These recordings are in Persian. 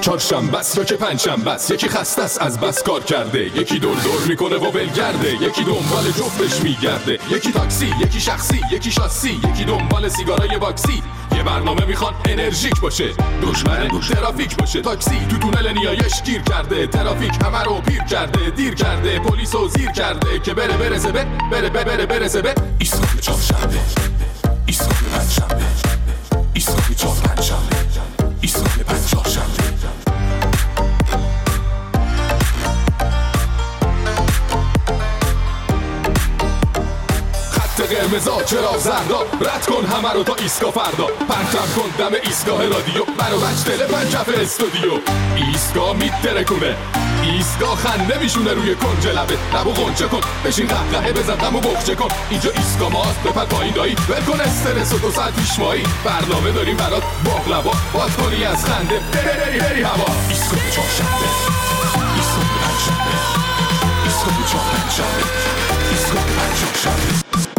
چهارشنبه بس یا که پنجشنبه بس یکی خسته است از بس کار کرده. یکی دور دور می‌کنه و ولگرده یکی دنبال جفتش میگرده. یکی تاکسی یکی شخصی یکی شاسی. یکی دنبال سیگارای باکسی. یه برنامه می‌خوان انرژیک باشه. دشمن ترافیک باشه. تاکسی تو تونل نیایش گیر کرده. ترافیک همه رو پیر کرده دیر کرده. پلیس و زیر کرده که بره برسه به بره بره بره برسه به ایستگاه چهارشنبه. ایستگاه پنجشنبه. ایستگاه قرمزا چرا زردا رد کن همه رو تا ایسکا فردا. پرتم کن دم ایستگاه رادیو. منو بچ دل پنجف استودیو. ایستگاه میترکونه ایستگاه خنده میشونه روی کنج لبه. لبو غنچه کن. بشین قهقهه بزن دم و بخچه کن. اینجا ایستگاه ماست. بپر پایین دایی. ول کن استرس و دو ساعت پیش مایی. برنامه داریم برات. باقلبا باد کنی از خنده. بری بری بری هوا. ایستگاه چهارشنبه. ایستگاه پنجشنبه ایستگاه چهارشنبه. ایستگاه پنجشنبه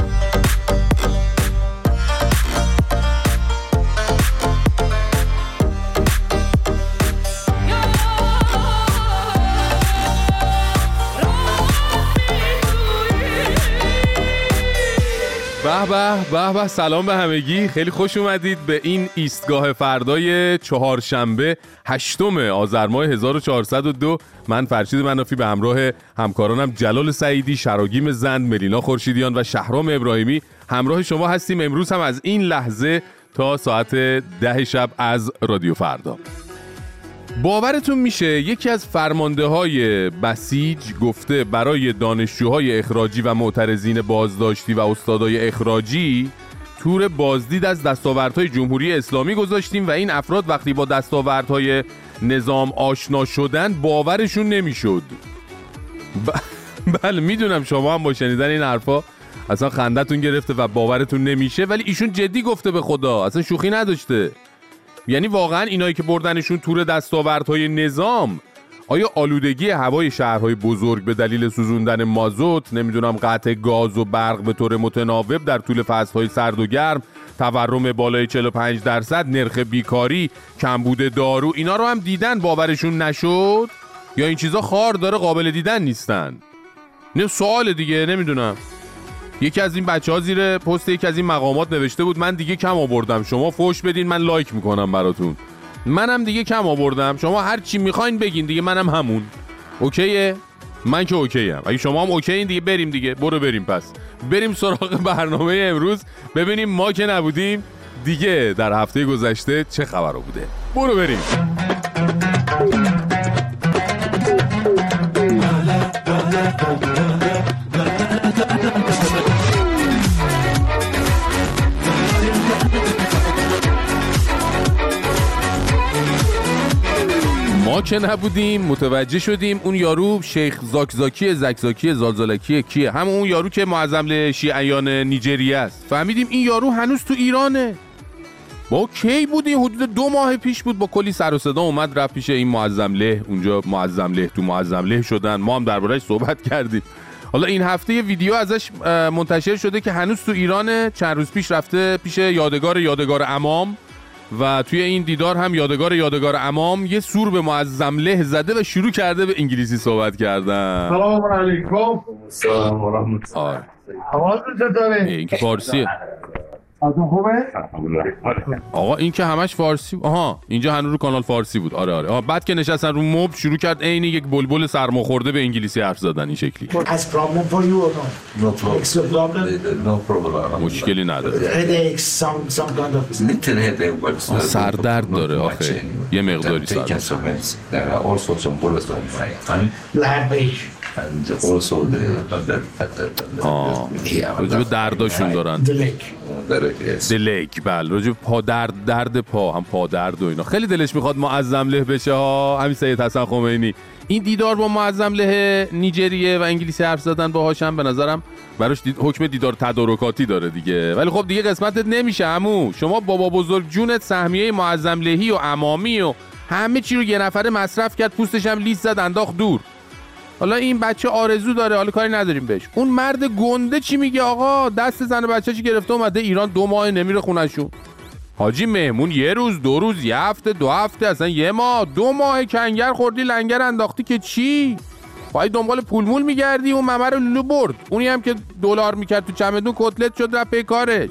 به به به. سلام به همگی. خیلی خوش اومدید به این ایستگاه فردای چهارشنبه هشتم آذر ماه 1402 من فرشید منافی به همراه همکارانم جلال سعیدی شراگیم زند ملینا خورشیدیان و شهرام ابراهیمی. همراه شما هستیم امروز هم از این لحظه تا ساعت ده شب از رادیو فردا. باورتون میشه یکی از فرمانده های بسیج گفته برای دانشجوهای اخراجی و معترضین بازداشتی و استادای اخراجی تور بازدید از دستاوردهای جمهوری اسلامی گذاشتیم و این افراد وقتی با دستاوردهای نظام آشنا شدن باورشون نمی‌شد. ب... بله می‌دونم شما هم با شنیدن این حرفا اصلا خندتون گرفته و باورتون نمیشه ولی ایشون جدی گفته به خدا اصلا شوخی نداشته. یعنی واقعا اینایی که بردنشون تور دستاوردهای نظام. آیا آلودگی هوای شهرهای بزرگ به دلیل سوزوندن مازوت نمی‌دونم قطع گاز و برق به طور متناوب در طول فصلهای سرد و گرم تورم بالای 45 درصد نرخ بیکاری کمبود دارو اینا رو هم دیدن باورشون نشد؟ یا این چیزا خار داره قابل دیدن نیستن؟ نه سوال دیگه نمی‌دونم. یکی از این بچه ها زیر پست یکی از این مقامات نوشته بود من دیگه کم آوردم شما فوش بدین من like می‌کنم براتون. منم دیگه کم آوردم شما هر چی می‌خواین بگین دیگه منم همون. OK ه؟ من که OK ام اگه شما هم OK این دیگه بریم دیگه. برو بریم پس. بریم سراغ برنامه امروز. ببینیم ما که نبودیم دیگه در هفته گذشته چه خبر بوده. برو بریم. که نبودیم متوجه شدیم اون یارو شیخ زاکزاکی زکزاکی زالزالکی کیه؟ هم اون یارو که معظم شیعیان نیجریه است. فهمیدیم این یارو هنوز تو ایرانه. با کی بودی؟ حدود دو ماه پیش بود با کلی سر و صدا اومد رفت پیش این معظم له. اونجا معظم له تو معظم له شدن. ما هم دربارهش صحبت کردیم. حالا این هفته یه ویدیو ازش منتشر شده که هنوز تو ایرانه. چند روز پیش رفته پیش یادگار یادگار امام. و توی این دیدار هم یادگار یادگار امام یه سور به معظم له زده و شروع کرده به انگلیسی صحبت کردن. سلام علیکم. سلام و رحمت. آره حوالتون چطوره؟ این که فارسیه. خوبه؟ آقا این که همش فارسی آها اینجا هنوز رو کانال فارسی بود آره آره آها بعد که نشستن رو مبل شروع کرد عین یک بلبل سرماخورده به انگلیسی حرف زدن این شکلی for you or not? No problem. No problem. مشکلی نداره Headaches, some some kind of. Little headache, but uh, سردرد داره آخه. یه مقداری سردرد. And also the the the آه yeah, درداشون دارن. The. دلک بله. راجب پا درد درد پا هم پا درد و اینا. خیلی دلش می‌خواد معظم له بشه. ها همین سید حسن خمینی. این دیدار با معظم له نیجریه و انگلیسی حرف زدن باهاش هم به نظرم براش دید... حکم دیدار تدارکاتی داره دیگه. ولی خب دیگه قسمتت نمیشه عمو. شما بابا بزرگ جونت سهمیه معظم لهی و امامی و همه چی رو یه نفره مصرف کرد پوستش هم لیست زد انداخت دور. حالا این بچه آرزو داره حالا کاری نداریم بهش. اون مرد گنده چی میگه آقا؟ دست زن بچه چی گرفته؟ اومده ایران دو ماه نمیره خونشون حاجی مهمون یه روز دو روز یه هفته دو هفته اصلا یه ماه. دو ماه کنگر خوردی لنگر انداختی که چی؟ باید دنبال پول مول میگردی؟ اون ممه رو لولو برد. اونی هم که دلار می‌کرد تو چمدون کتلت شد رفت کارش.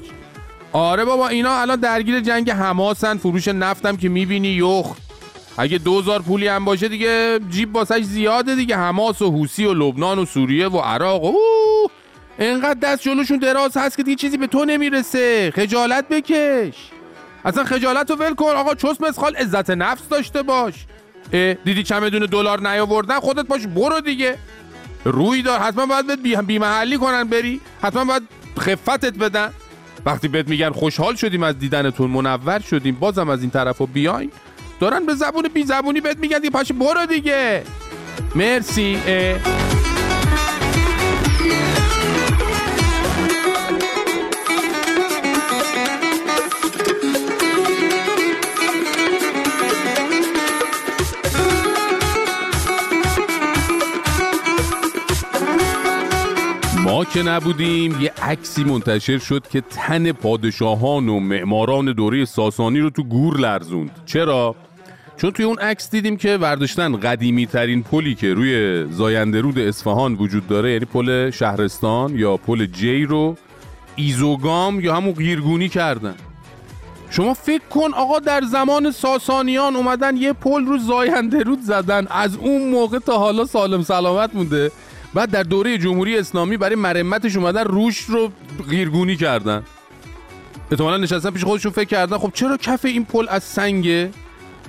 آره بابا اینا الان درگیر جنگ حماسن فروش نفتم که می‌بینی یخ. اگه دوزار پولی هم باشه دیگه جیب واسش زیاده دیگه. حماس و حوسی و لبنان و سوریه و عراق اوه. انقدر دست جلوشون دراز هست که دیگه چیزی به تو نمی‌رسه. خجالت بکش. اصلا خجالت رو ول کن. آقا چست مسخال عزت نفس داشته باش. دیدی چمدون دلار نیاوردن؟ خودت باش برو دیگه. روی دار. حتما باید بهت بی, بی محلی کنن بری. حتما باید خفتت بدن. وقتی بهت میگن خوشحال شدیم از دیدنتون منور شدیم. بازم از این طرف بیاین. دارن به زبون بی زبونی بهت میگن دیگه پاش برو دیگه مرسی اه. ما که نبودیم یه عکسی منتشر شد که تن پادشاهان و معماران دوره ساسانی رو تو گور لرزوند چرا؟ چون توی اون عکس دیدیم که ورداشتن قدیمی ترین پلی که روی زاینده رود اصفهان وجود داره یعنی پل شهرستان یا پل جی رو ایزوگام یا همون قیرگونی کردن. شما فکر کن آقا در زمان ساسانیان اومدن یه پل رو زاینده رود زدن. از اون موقع تا حالا سالم سلامت مونده. بعد در دوره جمهوری اسلامی برای مرمتش اومدن روش رو غیرگونی کردن. احتمالا نشستن پیش خودشون فکر کردن خب چرا کف این پل از سنگه؟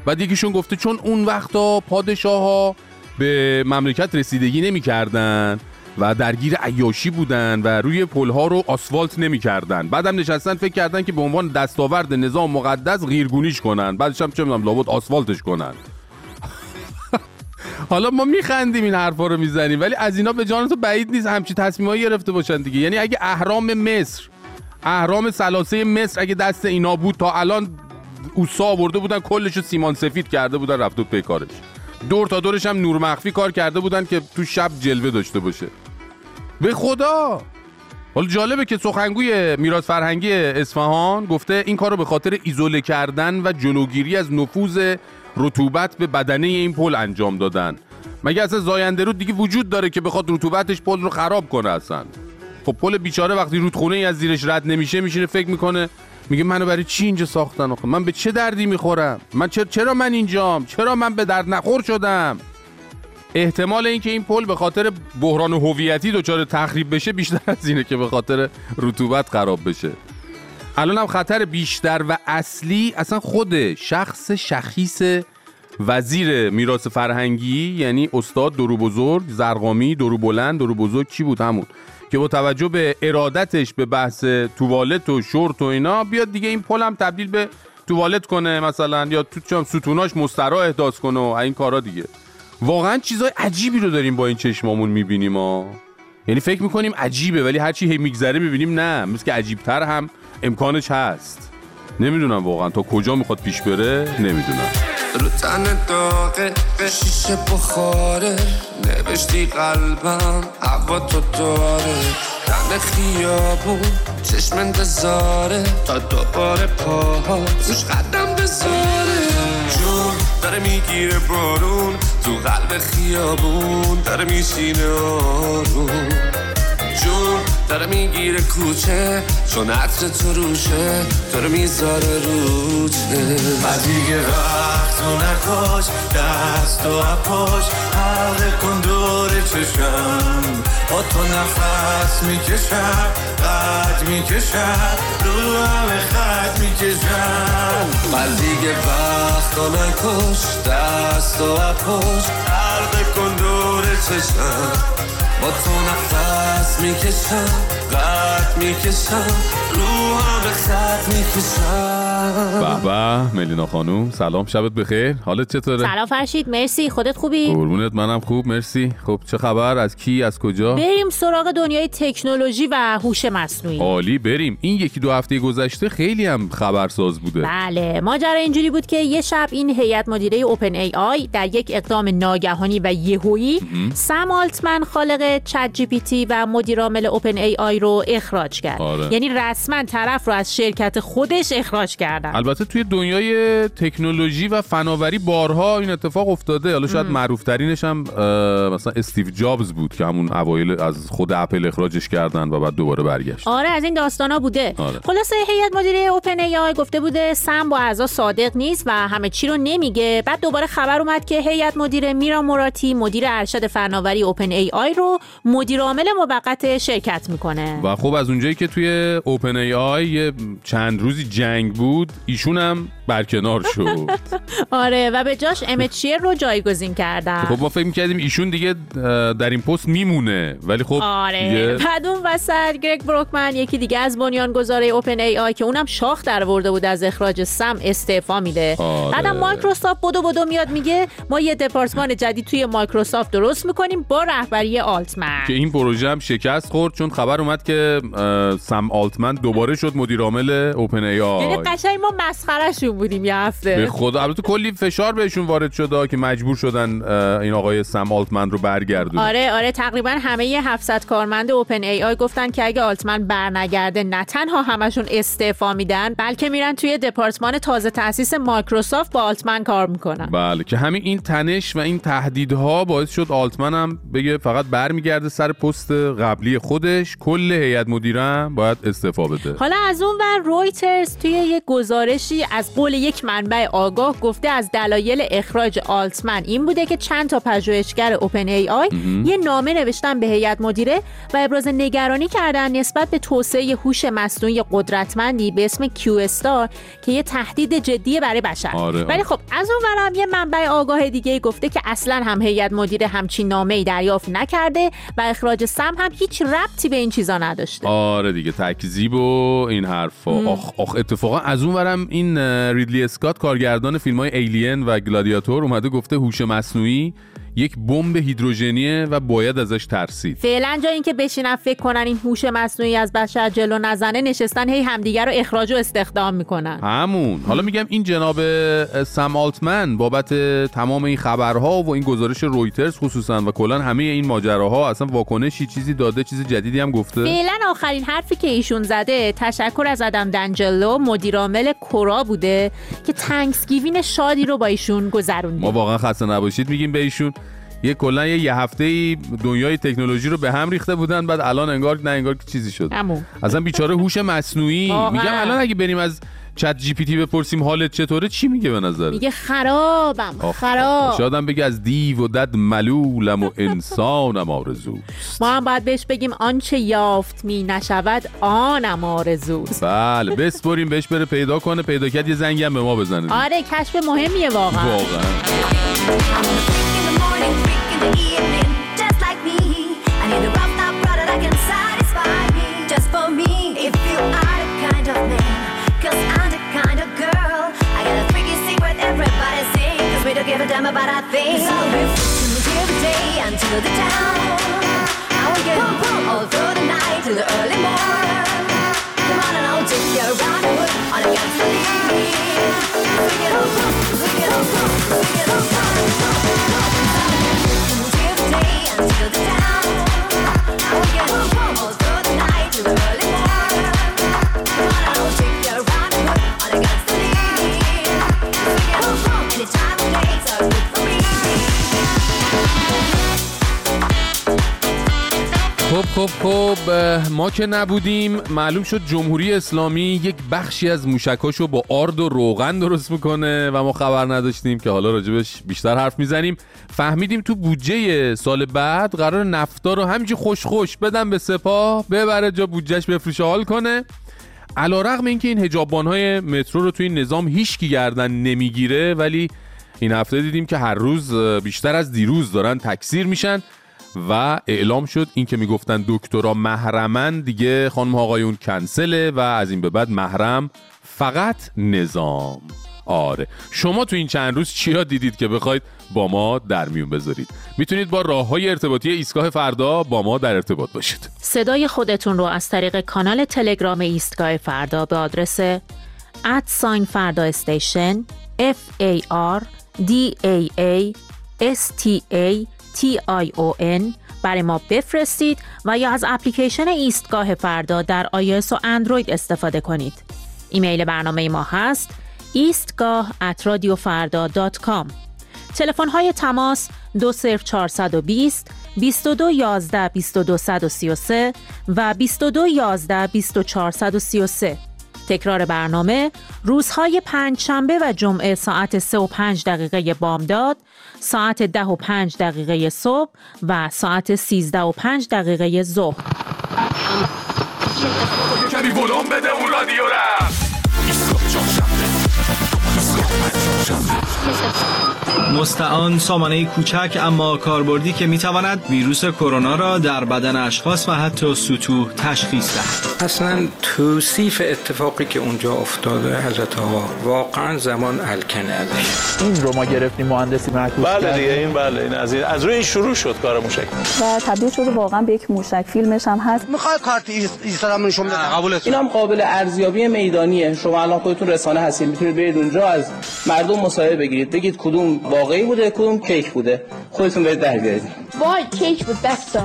بعد یکیشون گفته چون اون وقتا پادشاه ها به مملکت رسیدگی نمی‌کردن و درگیر عیاشی بودن و روی پل ها رو آسفالت نمی‌کردن. بعدم نشستن فکر کردن که به عنوان دستاورد نظام مقدس غیرگونیش کنن. بعدش هم چه می‌دونم لابد آسفالتش کنن. حالا ما میخندیم این حرفا رو می‌زنیم ولی از اینا به جان تو بعید نیست همچی تصمیمایی گرفته باشن دیگه. یعنی اگه اهرام مصر اهرام سلاسه مصر اگه دست اینا بود تا الان اوسا آورده بودن کلش سیمان سفید کرده بودن رفت پی کارش. دور تا دورش هم نور مخفی کار کرده بودن که تو شب جلوه داشته باشه. به خدا! حالا جالبه که سخنگوی میراث فرهنگی اصفهان گفته این کار رو به خاطر ایزوله کردن و جلوگیری از نفوذ رطوبت به بدنه این پل انجام دادن. مگه اصلا زاینده رود دیگه وجود داره که بخواد رطوبتش پل رو خراب کنه اصلا؟ خب پل بیچاره وقتی رودخونه ای از زیرش رد نمیشه میشینه فکر می‌کنه میگه منو برای چی اینجا ساختن آخه؟ من به چه دردی می‌خورم؟ من چرا چرا من اینجام؟ چرا من به درد نخور شدم؟ احتمال اینکه این پل به خاطر بحران هویتی دچار تخریب بشه بیشتر از اینه که به خاطر رطوبت خراب بشه. الان هم خطر بیشتر و اصلی اصلا خود شخص شخیص وزیر میراث فرهنگی یعنی استاد درو بزرگ زرقامی درو بلند درو بزرگ کی بود؟ همون. که با توجه به ارادتش به بحث توالت و شورت و اینا بیاد دیگه این پل هم تبدیل به توالت کنه مثلا یا تو چم ستوناش مسترا احداث کنه و این کارا دیگه. واقعا چیزای عجیبی رو داریم با این چشمامون می‌بینیم ها یعنی فکر می‌کنیم عجیبه ولی هرچی هی میگذره می‌بینیم نه. مثل که عجیبتر هم امکانش هست. نمی‌دونم واقعا تا کجا می‌خواد پیش بره نمی‌دونم. رو تن داغه. شیشه بخاره نوشتی قلبم هوا تو داره. رند خیابون چشم انتظاره. تا دوباره پاها روش قدم بذاره. جون داره می‌گیره بارون. تو قلب خیابون داره میشینه آروم. جون داره می‌گیره کوچه. چون عطر تو روشه داره می‌ذاره روچه. و دیگه رو نکاش دست و اپاش حلقه کن دور چشم. با تو نفس می‌کشم قد می‌کشم رو همه خط می‌کشم. و دیگه وقت رو نکاش دست و اپاش حلقه کن دور چشم. با تو نفس می‌کشم قد می‌کشم رو همه خط می‌کشم. به به ملینا خانوم سلام شبت بخیر. حالت چطوره؟ سلام فرشید مرسی. خودت خوبی؟ قربونت منم خوب مرسی. خب چه خبر؟ از کی؟ از کجا؟ بریم سراغ دنیای تکنولوژی و هوش مصنوعی. عالی بریم. این یکی دو هفته گذشته خیلی هم خبرساز بوده. بله ماجرا اینجوری بود که یه شب این هیئت مدیره OpenAI در یک اقدام ناگهانی و یهویی سم آلتمن خالق ChatGPT و مدیرعامل OpenAI رو اخراج کرد. آره. یعنی رسما طرف رو از شرکت خودش اخراج کرد. کردن. البته توی دنیای تکنولوژی و فناوری بارها این اتفاق افتاده. حالا شاید معروف ترینش هم مثلا استیو جابز بود که همون اوایل از خود اپل اخراجش کردن و بعد دوباره برگشت. آره از این داستانا بوده. آره. خلاصه هیئت مدیره OpenAI گفته بوده سم با اعضا صادق نیست و همه چی رو نمیگه. بعد دوباره خبر اومد که هیئت مدیره میرا موراتی مدیر ارشد فناوری OpenAI رو مدیر عامل موقت شرکت می‌کنه. و خب از اونجایی که توی OpenAI یه چند روزی جنگ بود ایشون هم برکنار شد. آره و به جاش امت شیر رو جایگزین کردن. خب ما فکر می‌کردیم ایشون دیگه در این پست میمونه. ولی خب آره دیگه بعد اون وسط گرگ بروکمن یکی دیگه از بنیانگذاره OpenAI که اونم شاخ در آورده بود از اخراج سم استعفا میده. آره. بعدم مایکروسافت بدو بدو میاد میگه ما یه دپارتمان جدید توی مایکروسافت درست می‌کنیم با رهبری آلتمن. که این پروژه هم شکست خورد چون خبر اومد که سم آلتمن دوباره شد مدیر عامل OpenAI یعنی قشنگ ما مسخرهشون بودیم یه به هفته خدا البته کلی فشار بهشون وارد شده که مجبور شدن این آقای سم آلتمن رو برگردونن. آره آره تقریبا همه 700 کارمند OpenAI گفتن که اگه آلتمن برنگرده نه تنها همشون استعفا میدن بلکه میرن توی دپارتمان تازه تاسیس مایکروسافت با آلتمن کار می‌کنن. بله که همین این تنش و این تهدیدها باعث شد آلتمن هم بگه فقط برمیگرده سر پست قبلی خودش کل هیئت مدیرم باید استعفا بده. حالا از اون ور رویترز توی یک گزارشی از قول یک منبع آگاه گفته از دلایل اخراج آلتمن این بوده که چند تا پژوهشگر OpenAI یه نامه نوشتن به هیئت مدیره و ابراز نگرانی کردن نسبت به توسعه هوش مصنوعی قدرتمندی به اسم کیو استار که یه تهدید جدی برای بشر. آره. ولی خب از اون ورم یه منبع آگاه دیگه گفته که اصلا هم هیئت مدیره همچین نامه ای دریافت نکرده و اخراج سم هم هیچ ربطی به این چیزا نداشته. آره دیگه تکذیب و این حرفا. آخ آخ اتفاقا از اون ورم این ریدلی اسکات کارگردان فیلم های ایلین و گلادیاتور اومده گفته هوش مصنوعی یک بمب هیدروژنیه و باید ازش ترسید. فعلا جای اینکه بشینن فکر کنن این هوش مصنوعی از بشر جلو نزنه نشستن هی همدیگر رو اخراج و استخدام می‌کنن. همون. حالا میگم این جناب سم آلتمن بابت تمام این خبرها و این گزارش رویترز خصوصا و کلا همه این ماجراها اصلا واکنشی چیزی داده چیز جدیدی هم گفته. فعلا آخرین حرفی که ایشون زده تشکر از ادم دنجلو مدیرعامل کورا بوده که تنکسگیوین شادی رو با ایشون ما گذروندیم واقعا خسته نباشید میگیم به ایشون. یه کلا یه, یه هفته ای دنیای تکنولوژی رو به هم ریخته بودن بعد الان انگار نه انگار که چیزی شد. همون. اصلا بیچاره هوش مصنوعی. میگم الان اگه بریم از چت جی پی تی بپرسیم حالت چطوره چی میگه به نظر؟ میگه خرابم خراب. شادم بگه از دیو و دد ملولم و انسانم آرزو ما هم باید بهش بگیم آنچه یافت می نشود آنم آرزوست. بله بسپریم بهش بره پیدا کنه. پیدا کرد یه زنگی هم به ما بزنه. آره کشف مهمیه واقعا. واقعا. Swing it on, swing it on, swing it on, till the time. خب خب ما که نبودیم معلوم شد جمهوری اسلامی یک بخشی از موشکاشو با آرد و روغن درست می‌کنه و ما خبر نداشتیم که حالا راجبش بیشتر حرف می‌زنیم. فهمیدیم تو بودجه سال بعد قرار نفتا رو همینجوری خوش خوش بدن به سپاه ببره جا بودجهش بفروشه حال کنه. علا رقم اینکه این هجابان های مترو رو توی این نظام هیچکی گردن نمی‌گیره ولی این هفته دیدیم که هر روز بیشتر از دیروز دارن تکثیر میشن. و اعلام شد این که می‌گفتن دکترا محرمن دیگه خانم آقایون کنسله و از این به بعد محرم فقط نظام. آره. شما تو این چند روز چیا دیدید که بخواید با ما در میون بذارید؟ می‌تونید با راه های ارتباطی ایستگاه فردا با ما در ارتباط باشید. صدای خودتون رو از طریق کانال تلگرام ایستگاه فردا به آدرس ادساین فردا استیشن F A R D A A S T A T I O N برای ما بفرستید و یا از اپلیکیشن ایستگاه فردا در iOS و اندروید استفاده کنید. ایمیل برنامه ما هست ایستگاه at radiofarda.com تلفن های تماس 20420 22 11 22 133 و 22 11 24 133 تکرار برنامه روزهای پنج شنبه و جمعه ساعت 3 و 5 دقیقه بامداد، ساعت 10 و 5 دقیقه صبح و ساعت 13 و 5 دقیقه ظهر. بده اون رادیو مستعان سامانه کوچک اما کاربردی که می‌تواند ویروس کرونا را در بدن اشخاص و حتی سطوح تشخیص دهد. اصلا توصیف اتفاقی که اونجا افتاده حضرت آقا واقعا زمان الکنه ازش این رو ما گرفتیم مهندسی معکوس بله دیگه این بله این از این از روی این شروع شد کار موشک. و تبدیل شده واقعا به یک موشک. فیلمش هم هست. می‌خواد کارت ایستادم نشون بدم؟ قبولت این هم قابل ارزیابی میدانیه. شما الان خودتون رسانه هستید می‌تونید برید اونجا از مردم مصاحبه بگیرید. بگید کدوم واقعی بوده کدوم کیک بوده؟ خودتون برید در بیارید. وای کیک بود بستا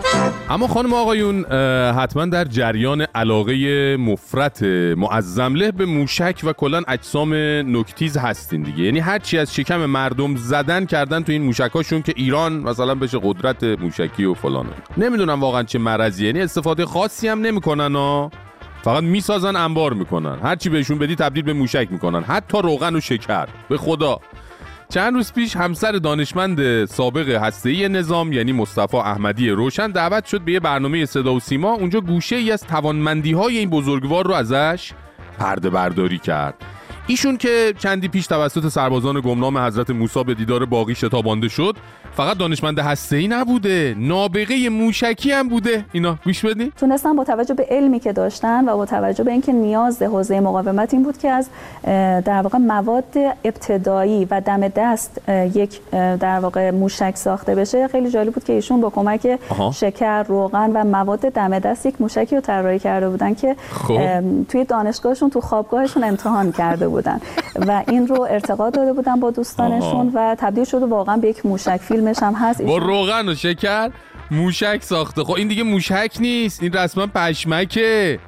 اما خانم آقایون حتما در جریان علاقه مفرت معظمله به موشک و کلا اجسام نکتیز هستین دیگه. یعنی هر چی از شکم مردم زدن کردن تو این موشکاشون که ایران مثلا بشه قدرت موشکی و فلان نمی‌دونم واقعا چه مرضی یعنی استفاده خاصی هم نمی‌کنن ها. فقط می‌سازن انبار می‌کنن. هر چی بهشون بدی تبدیل به موشک می‌کنن. حتی روغن و شکر. به خدا. چند روز پیش همسر دانشمند سابق هسته‌ای نظام یعنی مصطفی احمدی روشن دعوت شد به یه برنامه صدا و سیما. اونجا گوشه ای از توانمندی های این بزرگوار رو ازش پرده برداری کرد. ایشون که چندی پیش توسط سربازان گمنام حضرت موسی به دیدار باقی شتابانده شد فقط دانشمند هسته‌ای نبوده نابغه موشکی هم بوده اینا گوش بدین تونستن با توجه به علمی که داشتن و با توجه به اینکه نیاز حوزه مقاومت این بود که از در واقع مواد ابتدایی و دم دست یک در واقع موشک ساخته بشه خیلی جالب بود که ایشون با کمک آها. شکر روغن و مواد دم دست یک موشکی رو طراحی کرده بودن که خب. ام، توی دانشگاهشون تو خوابگاهشون امتحان کرده بودن و این رو ارتقا داده بودن با دوستانشون و تبدیل شده واقعا به یک موشک. فیلمش هم هست. با روغن و شکر موشک ساخته. خب این دیگه موشک نیست. این رسما پشمکه.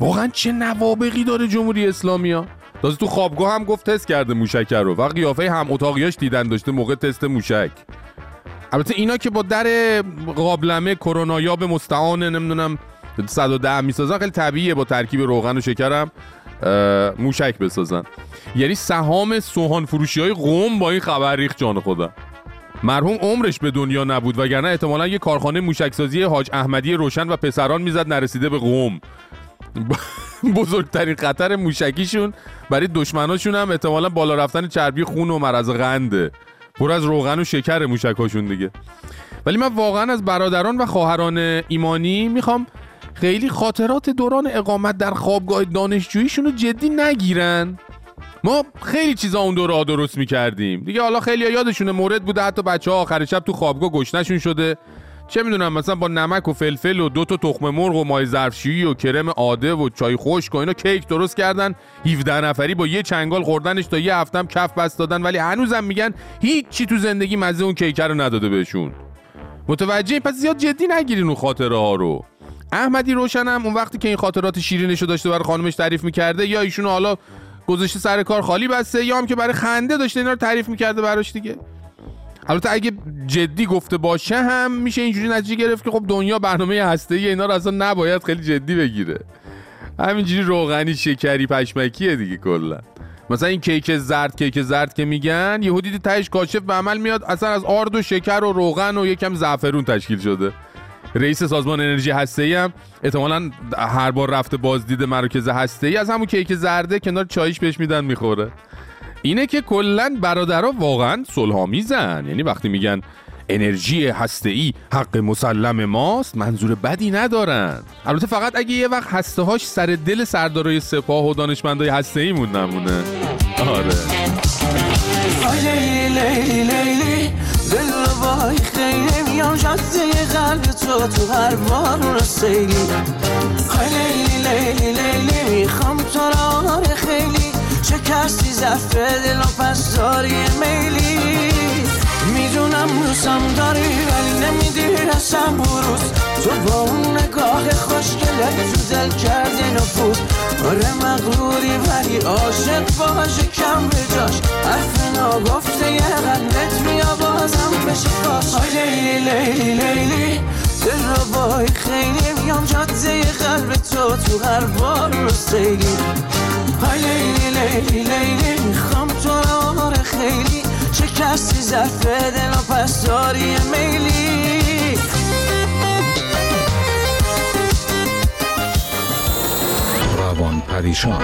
واقعا چه نوابقی داره جمهوری اسلامی ها؟ تازه تو خوابگاه هم گفت تست کرده موشک رو. و قیافه هم اتاقیاش دیدن داشته موقع تست موشک. البته اینا که با در قابلمه کرونایاب مستعان نمی‌دونم 110 می‌سازن خیلی طبیعیه با ترکیب روغن و شکرم. موشک بسازن. یعنی سهام سوهان فروشی های قوم با این خبر ریخت جان خودم مرحوم عمرش به دنیا نبود وگرنه احتمالا یه کارخانه موشکسازی حاج احمدی روشن و پسران می‌زد نرسیده به قوم. بزرگترین خطر موشکیشون برای دشمناشون هم احتمالا بالا رفتن چربی خون و مرض قنده. پر از روغن و شکر موشکاشون دیگه. ولی من واقعا از برادران و خواهران ایمانی می‌خوام خیلی خاطرات دوران اقامت در خوابگاه دانشجوییشون رو جدی نگیرن. ما خیلی چیزا اون دوره درست می‌کردیم. دیگه حالا خیلی یادشونه مورد بوده حتی بچه ها آخر شب تو خوابگاه گشنشون شده. چه می‌دونم مثلا با نمک و فلفل و دو تا تخم مرغ و مای ظرفشویی و کرم آده و چای خشک و اینا کیک درست کردن. 17 نفری با یه چنگال خوردنش تا یه هفتم کف بست دادن ولی هنوزم میگن هیچ چی تو زندگی مزه اون کیک رو نداده بهشون. متوجه پس زیاد جدی نگیرین اون خاطره ها رو. احمدی روشنم اون وقتی که این خاطرات شیرینش رو داشته برای خانمش تعریف می‌کرده یا ایشونو حالا گذاشته سر کار خالی بسته یا هم که برای خنده داشته اینا رو تعریف می‌کرده براش دیگه. البته اگه جدی گفته باشه هم میشه اینجوری نتیجه گرفت که خب دنیا برنامه هسته اینا رو اصلا نباید خیلی جدی بگیره. همینجوری روغنی شکری پشمکیه دیگه کلا. مثلا این کیک زرد کیک زرد که میگن یهو دیدی تهش کاشف به عمل میاد اصلا از آرد و شکر و روغن و یکم زعفرون تشکیل شده. رئیس سازمان انرژی هسته‌ای هم احتمالاً هر بار رفته بازدید مراکز هسته‌ای از همون کیک زرده کنار چایش بهش میدن می‌خوره. اینه که کلا برادرها واقعا صلحآمیزن. یعنی وقتی میگن انرژی هسته‌ای حق مسلم ماست منظور بدی ندارن. البته فقط اگه یه وقت هسته هاش سر دل سردارای سپاه و دانشمندای هسته‌ای مون نمونه. آره. لیلی لیلی لیلی جاده قلب تو تو هر بار سیلی های لیلی لیلی لیلی می‌خوام تو را آره خیلی. شکستی زفت دل و پس داری میلی. می‌دونم دوستم داری ولی نمیدی اصلا بروز. تو با اون نگاه خوشگلت تو دل کردی نفوذ. آره مغروری ولی عاشق باشه کم به جاش. حرف ناگفته یه قلبت بیا بازم بشه آی لیلی لیلی لیلی دل خیلی. میام جاده قلب تو تو هر بار رو سیلی لیلی لیلی لیلی می‌خوام تو رو آره خیلی شکستی ظرف دل و پس داری میلی. روان پریشان.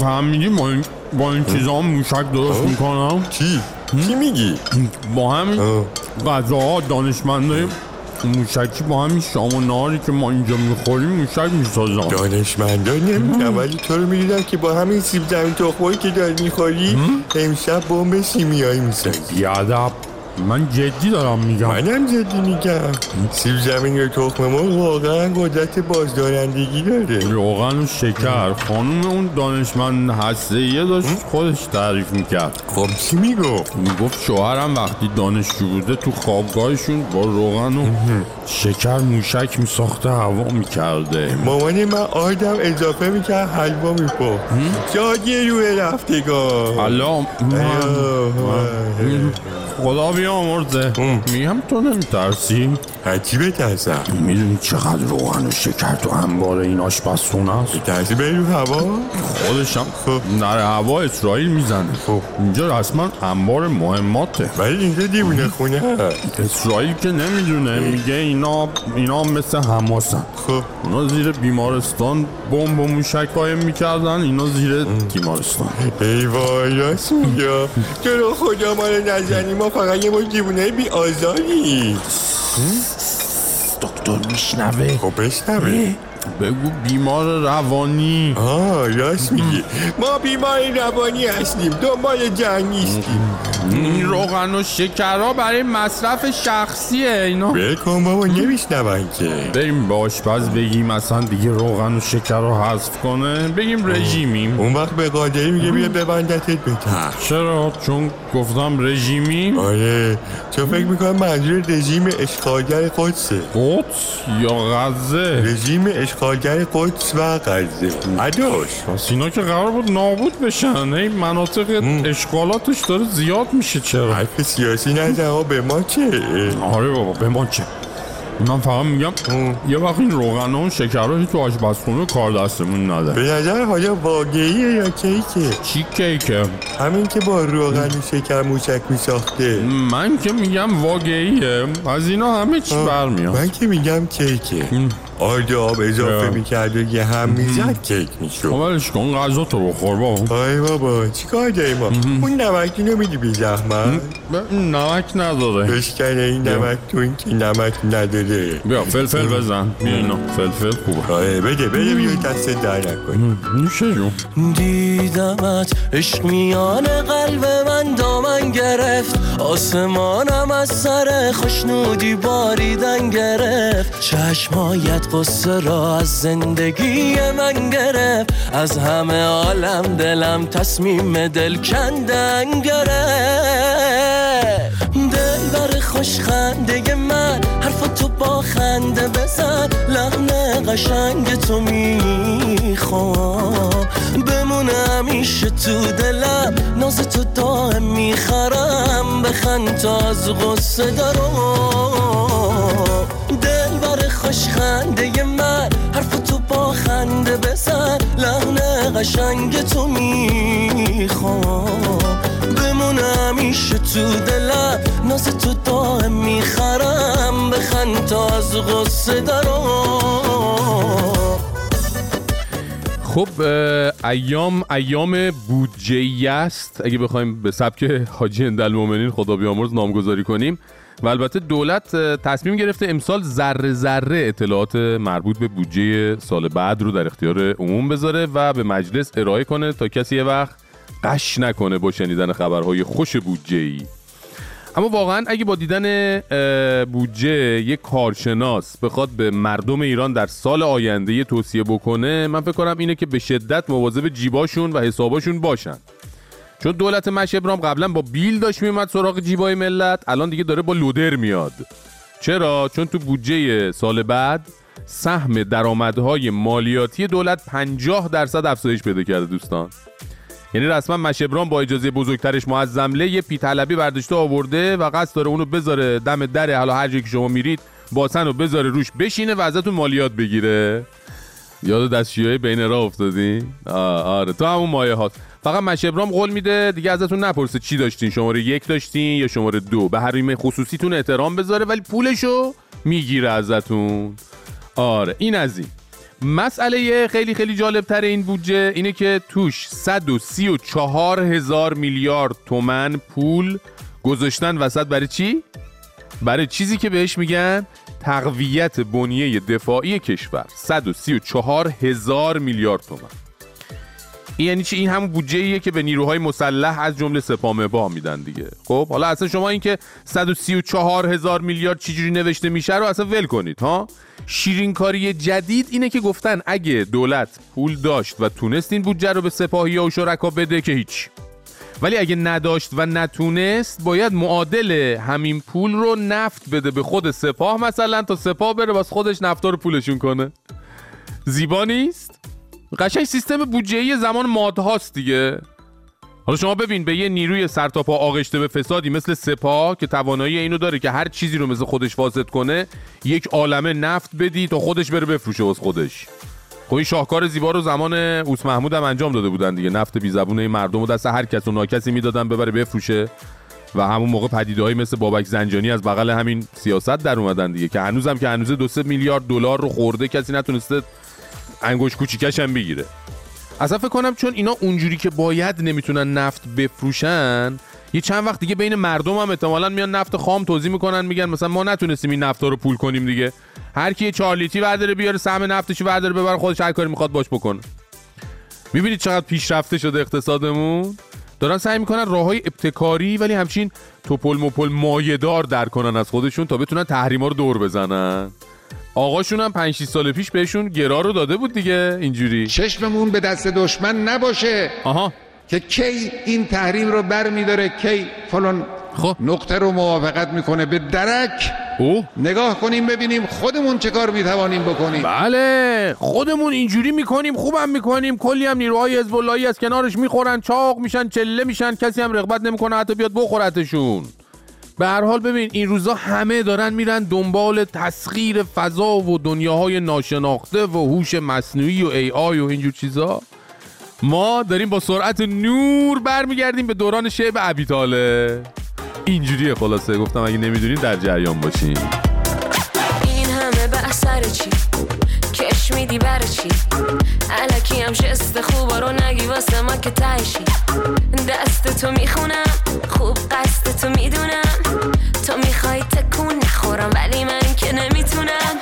فهمیدی با این, با این چیزا هم موشک درست می‌کنم؟ چی؟ چی میگی؟ با همین غذاها دانشمنده موشکی با همین شام و نهاری که ما اینجا می‌خوریم موشک می‌سازم. دانشمندان نمی‌دونم ولی تو رو می‌دیدم که با همین سیب زمین تخمایی که داری می‌خوری امشب بمب شیمیایی می‌سازی. بیادب. من جدی دارم میگم. منم جدی میگم. سیب زمین یا تخم مرغ واقعا قدرت بازدارندگی داره. روغن و شکر. خانوم اون دانشمند هسته داشت خودش تعریف می‌کرد. خب چی می‌گفت؟ می‌گفت شوهرم وقتی دانشجو بوده تو خوابگاهشون با روغن و شکر موشک میساخته هوا می‌کرده. مامان من آدم اضافه می‌کرد حلوا میپا جادی روی رفتگان حالا خدا بیامرزه میگم تو نمیترسی؟ هرچی بترسم می‌دونی چقدر روغن و شکر تو انبار این آشپزخونه است؟ ترسی بری رو هوا؟ خودشم نر هوا اسرائیل می‌زنه. خب. اینجا رسما انبار مهماته. ولی اینجا دیوونه خونه اسرائیل که نمی‌دونه. میگه اینا اینا مثل حماسن. خب. اونا زیر بیمارستان بمب و موشک قایم می‌کردن. اینا زیر تیمارستان ای وای راست میگه رو خدا ما رو نزنی؟ ما فقط یه مش دیوونه بی آزاری. دکتر میشنوه. خب بشنوه. بگو بیمار روانی. آه راست میگی. ما بیمار روانی هستیم. دنبال جنگ نیستیم. این روغن و شکرها برای مصرف شخصیه اینا. بکن بابا نمیشنون که. بریم به آشپز بگیم اصلا دیگه روغن و شکر رو حذف کنه. بگیم رژیمیم. اون وقت به قادری میگه بیا ببندتت تخت چرا؟ چون گفتم رژیمی آره. چون فکر می‌کنم منظور رژیم اشغالگر قدسه قدس یا غزه؟ رژیم اشغالگر قدس و غزه. عداش. پس اینا که قرار بود نابود بشن. هی مناطق اشغالاتش داره زیاد میشه چرا؟ حرف سیاسی نزن ها به ما چه؟ آره بابا به ما چه؟ من فقط میگم یه وقت این روغن و شکر تو آشپزخونه کار دستمون نده به نظر حالا واقعیه یا کیکه؟ چی کیکه؟ همین که با روغن و شکر موشک میساخته. من که میگم واقعیه از اینا همه چی برمیاد. من که میگم کیکه. آرد آب اضافه می‌کرد و یه هم می‌زد کیک می‌شد. اولش کن غذا تو بخور بابا. آی بابا چی کار داری ما؟ اون نمکی رو میدی بی زحمت؟ نمک نداره. بشکنه این نمک تو این که نمک نداره. بیا فلفل بزن. بیا اینا. فلفل خوبه. آره بده بده بیا دست در نکن میشه جون. دیدمت عشق میان قلب من دامن گرفت. آسمانم از سر خوشنودی باریدن گرفت. چشمایت قصه را از زندگی من گرفت. از همه عالم دلم تصمیم دل کندن گرفت. دل بر خوش خنده من حرف تو با خنده بزن. لحن قشنگ تو می‌خوام. بمونه همیشه تو دلم ناز تو دائم می‌خرم. بخند تا از غصه دارم خوش خنده من. حرف تو با خنده بزن. لحن قشنگ تو می‌خوام. بمونه همیشه تو دلم. ناز تو دائم می‌خرم. بخند تا از غصه دارم خب ایام ایام بودجه است. اگه بخوایم به سبک حاجی اندالمومنین خدا بیامرز نامگذاری کنیم. و البته دولت تصمیم گرفته امسال ذره ذره اطلاعات مربوط به بودجه سال بعد رو در اختیار عموم بذاره و به مجلس ارائه کنه تا کسی یه وقت قش نکنه با شنیدن خبرهای خوش بودجه ای اما واقعا اگه با دیدن بودجه یک کارشناس بخواد به مردم ایران در سال آینده یه توصیه بکنه من فکر کنم اینه که به شدت مواظب جیباشون و حساباشون باشن. چون دولت مش ابرام قبلا با بیل داشت میومد سراغ جیبای ملت الان دیگه داره با لودر میاد. چرا؟ چون تو بودجه سال بعد سهم درآمدهای مالیاتی دولت 50 درصد افزایش پیدا کرده دوستان. یعنی رسما مشبران با اجازه بزرگترش معظمله یه پیطلبی برداشته آورده و قصد داره اونو بذاره دم در حالا هر جایی که شما میرید باسن رو بذاره روش بشینه و ازتون مالیات بگیره. یاد دستشویی بین راه افتادی آره تو همون مایه هاست. فقط مشبرام قول میده دیگه ازتون نپرسه چی داشتین شماره یک داشتین یا شماره دو. به حریم خصوصیتون احترام بذاره ولی پولشو می‌گیره ازتون. آره این از این. مسئله خیلی خیلی جالب تر این بودجه اینه که توش 134 هزار میلیارد تومن پول گذاشتن وسط برای چی؟ برای چیزی که بهش میگن تقویت بنیه دفاعی کشور. 134 هزار میلیارد تومن. یعنی چی؟ این همون بودجه ایه که به نیروهای مسلح از جمله سپاه مهبا میدن دیگه. خب حالا اصلا شما این که 134 هزار میلیارد چجوری نوشته میشه رو اصلا ول کنید ها؟ شیرینکاری جدید اینه که گفتن اگه دولت پول داشت و تونست این بودجه رو به سپاهی و شرکا بده که هیچ. ولی اگه نداشت و نتونست باید معادل همین پول رو نفت بده به خود سپاه مثلا تا سپاه بره باز خودش نفتا رو پولشون کنه. زیبا نیست؟ قشنگ سیستم بودجه زمان مادهاست دیگه. حالا شما ببین به یه نیروی سرتاپا آغشته به فسادی مثل سپاه که توانایی اینو داره که هر چیزی رو مثل خودش فاسد کنه یک عالمه نفت بدی تا خودش بره بفروشه واسه خودش. خب این شاهکار زیبا رو زمان اوس محمود هم انجام داده بودن دیگه. نفت بی زبونه مردم و دست هر کس و ناکسی می‌دادن ببره بفروشه. و همون موقع پدیدهایی مثل بابک زنجانی از بغل همین سیاست در اومدن دیگه که هنوزم که هنوز دو سه میلیارد دلار رو خورده کسی نتونسته انگوش کوچیکش هم بگیره. اصلا فکر کنم چون اینا اونجوری که باید نمی‌تونن نفت بفروشن یه چند وقت دیگه بین مردم هم احتمالا میان نفت خام توضیح می‌کنن میگن مثلا ما نتونستیم این نفت رو پول کنیم دیگه. هر کی چهار لیتری برداره بیاره سهم نفتش برداره ببره خودش هر کاری می‌خواد باش بکنه. می‌بینید چقدر پیشرفته شده اقتصادمون؟ دارن سعی می‌کنن راه های ابتکاری ولی همچین توپل مپل مایهدار در کنن از خودشون تا بتونن تحریما رو دور بزنن. آقاشون هم 5 6 سال پیش بهشون گرا رو داده بود دیگه اینجوری. چشممون به دست دشمن نباشه. آها. که کی این تحریم رو بر میداره کی فلان خب. نقطه رو موافقت می‌کنه به درک. او؟ نگاه کنیم ببینیم خودمون چه کار می‌توانیم بکنیم. بله. خودمون اینجوری می‌کنیم خوبم می‌کنیم. کلی هم نیروهای حزب از کنارش می‌خورن چاق میشن چله میشن. کسی هم رغبت نمی‌کنه حتی بیاد بخورتشون. به هر حال ببین این روزا همه دارن میرن دنبال تسخیر فضا و دنیاهای ناشناخته و هوش مصنوعی و ای آی و اینجور چیزا. ما داریم با سرعت نور برمیگردیم به دوران شعب ابیتاله اینجوریه خلاصه گفتم اگه نمی‌دونین در جریان باشین. این همه به اثر چی؟ کش میدی برای چی؟ علکی هم شست خوبا رو نگی واسه ما که تایشی دست تو می‌خونم خوب قصد تو می‌دونم. تو می‌خوای تکون نخورم ولی من که نمی‌تونم.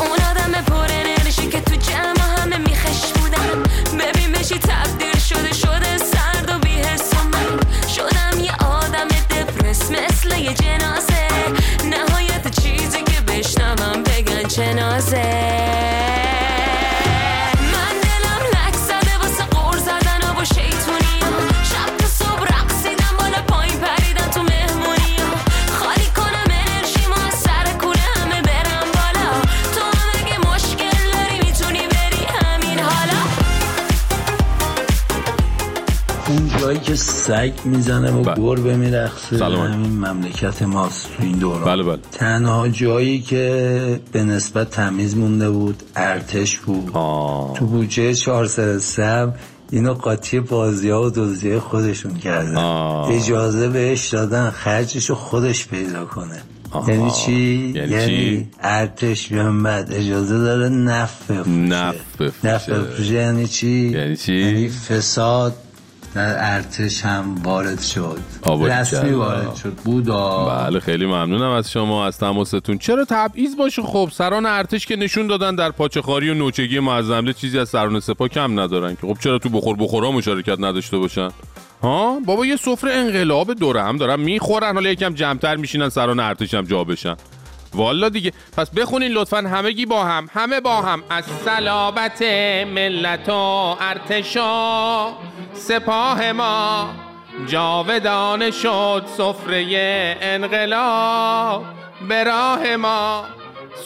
اون آدم پر انرژی که تو جمع همه میخش بودم ببین بشی تبدیل شده شده سرد و بیهست من. شدم یه آدم دپرس مثل یه جنازه. نهایت چیزی که بشنوم بگن جنازه سگ می‌زنه و گربه میرخصه. همین مملکت ماست تو این دوران بله بله تنها جایی که به نسبت تمیز مونده بود ارتش بود تو بودجه 403 هم اینو قاطی بازی ها و دوزی خودشون کردن اجازه بهش دادن خرجشو خودش پیدا کنه آها. یعنی چی؟ یعنی چی؟ ارتش بیان بعد اجازه داره نفت بفروشه نفت نفت بفروشه یعنی چی؟ یعنی چی؟ یعنی فساد در ارتش هم وارد شد. رسمی. وارد شد. بودا. بله خیلی ممنونم از شما از تماستون. چرا تبعیض باشه؟ خب سران ارتش که نشون دادن در پاچخاری و نوچگی معظمله چیزی از سران سپاه کم ندارن که. خب چرا تو بخور بخورا مشارکت نداشته باشن؟ ها؟ بابا یه سفره انقلاب دوره هم دارن می‌خورن حالا یکم جمعتر میشینن سران ارتش هم جا بشن. والا دیگه. پس بخونین لطفا. همگی با هم. همه با هم. از صلابت ملت و ارتشا سپاه ما جاودانه شد سفره انقلاب. به راه ما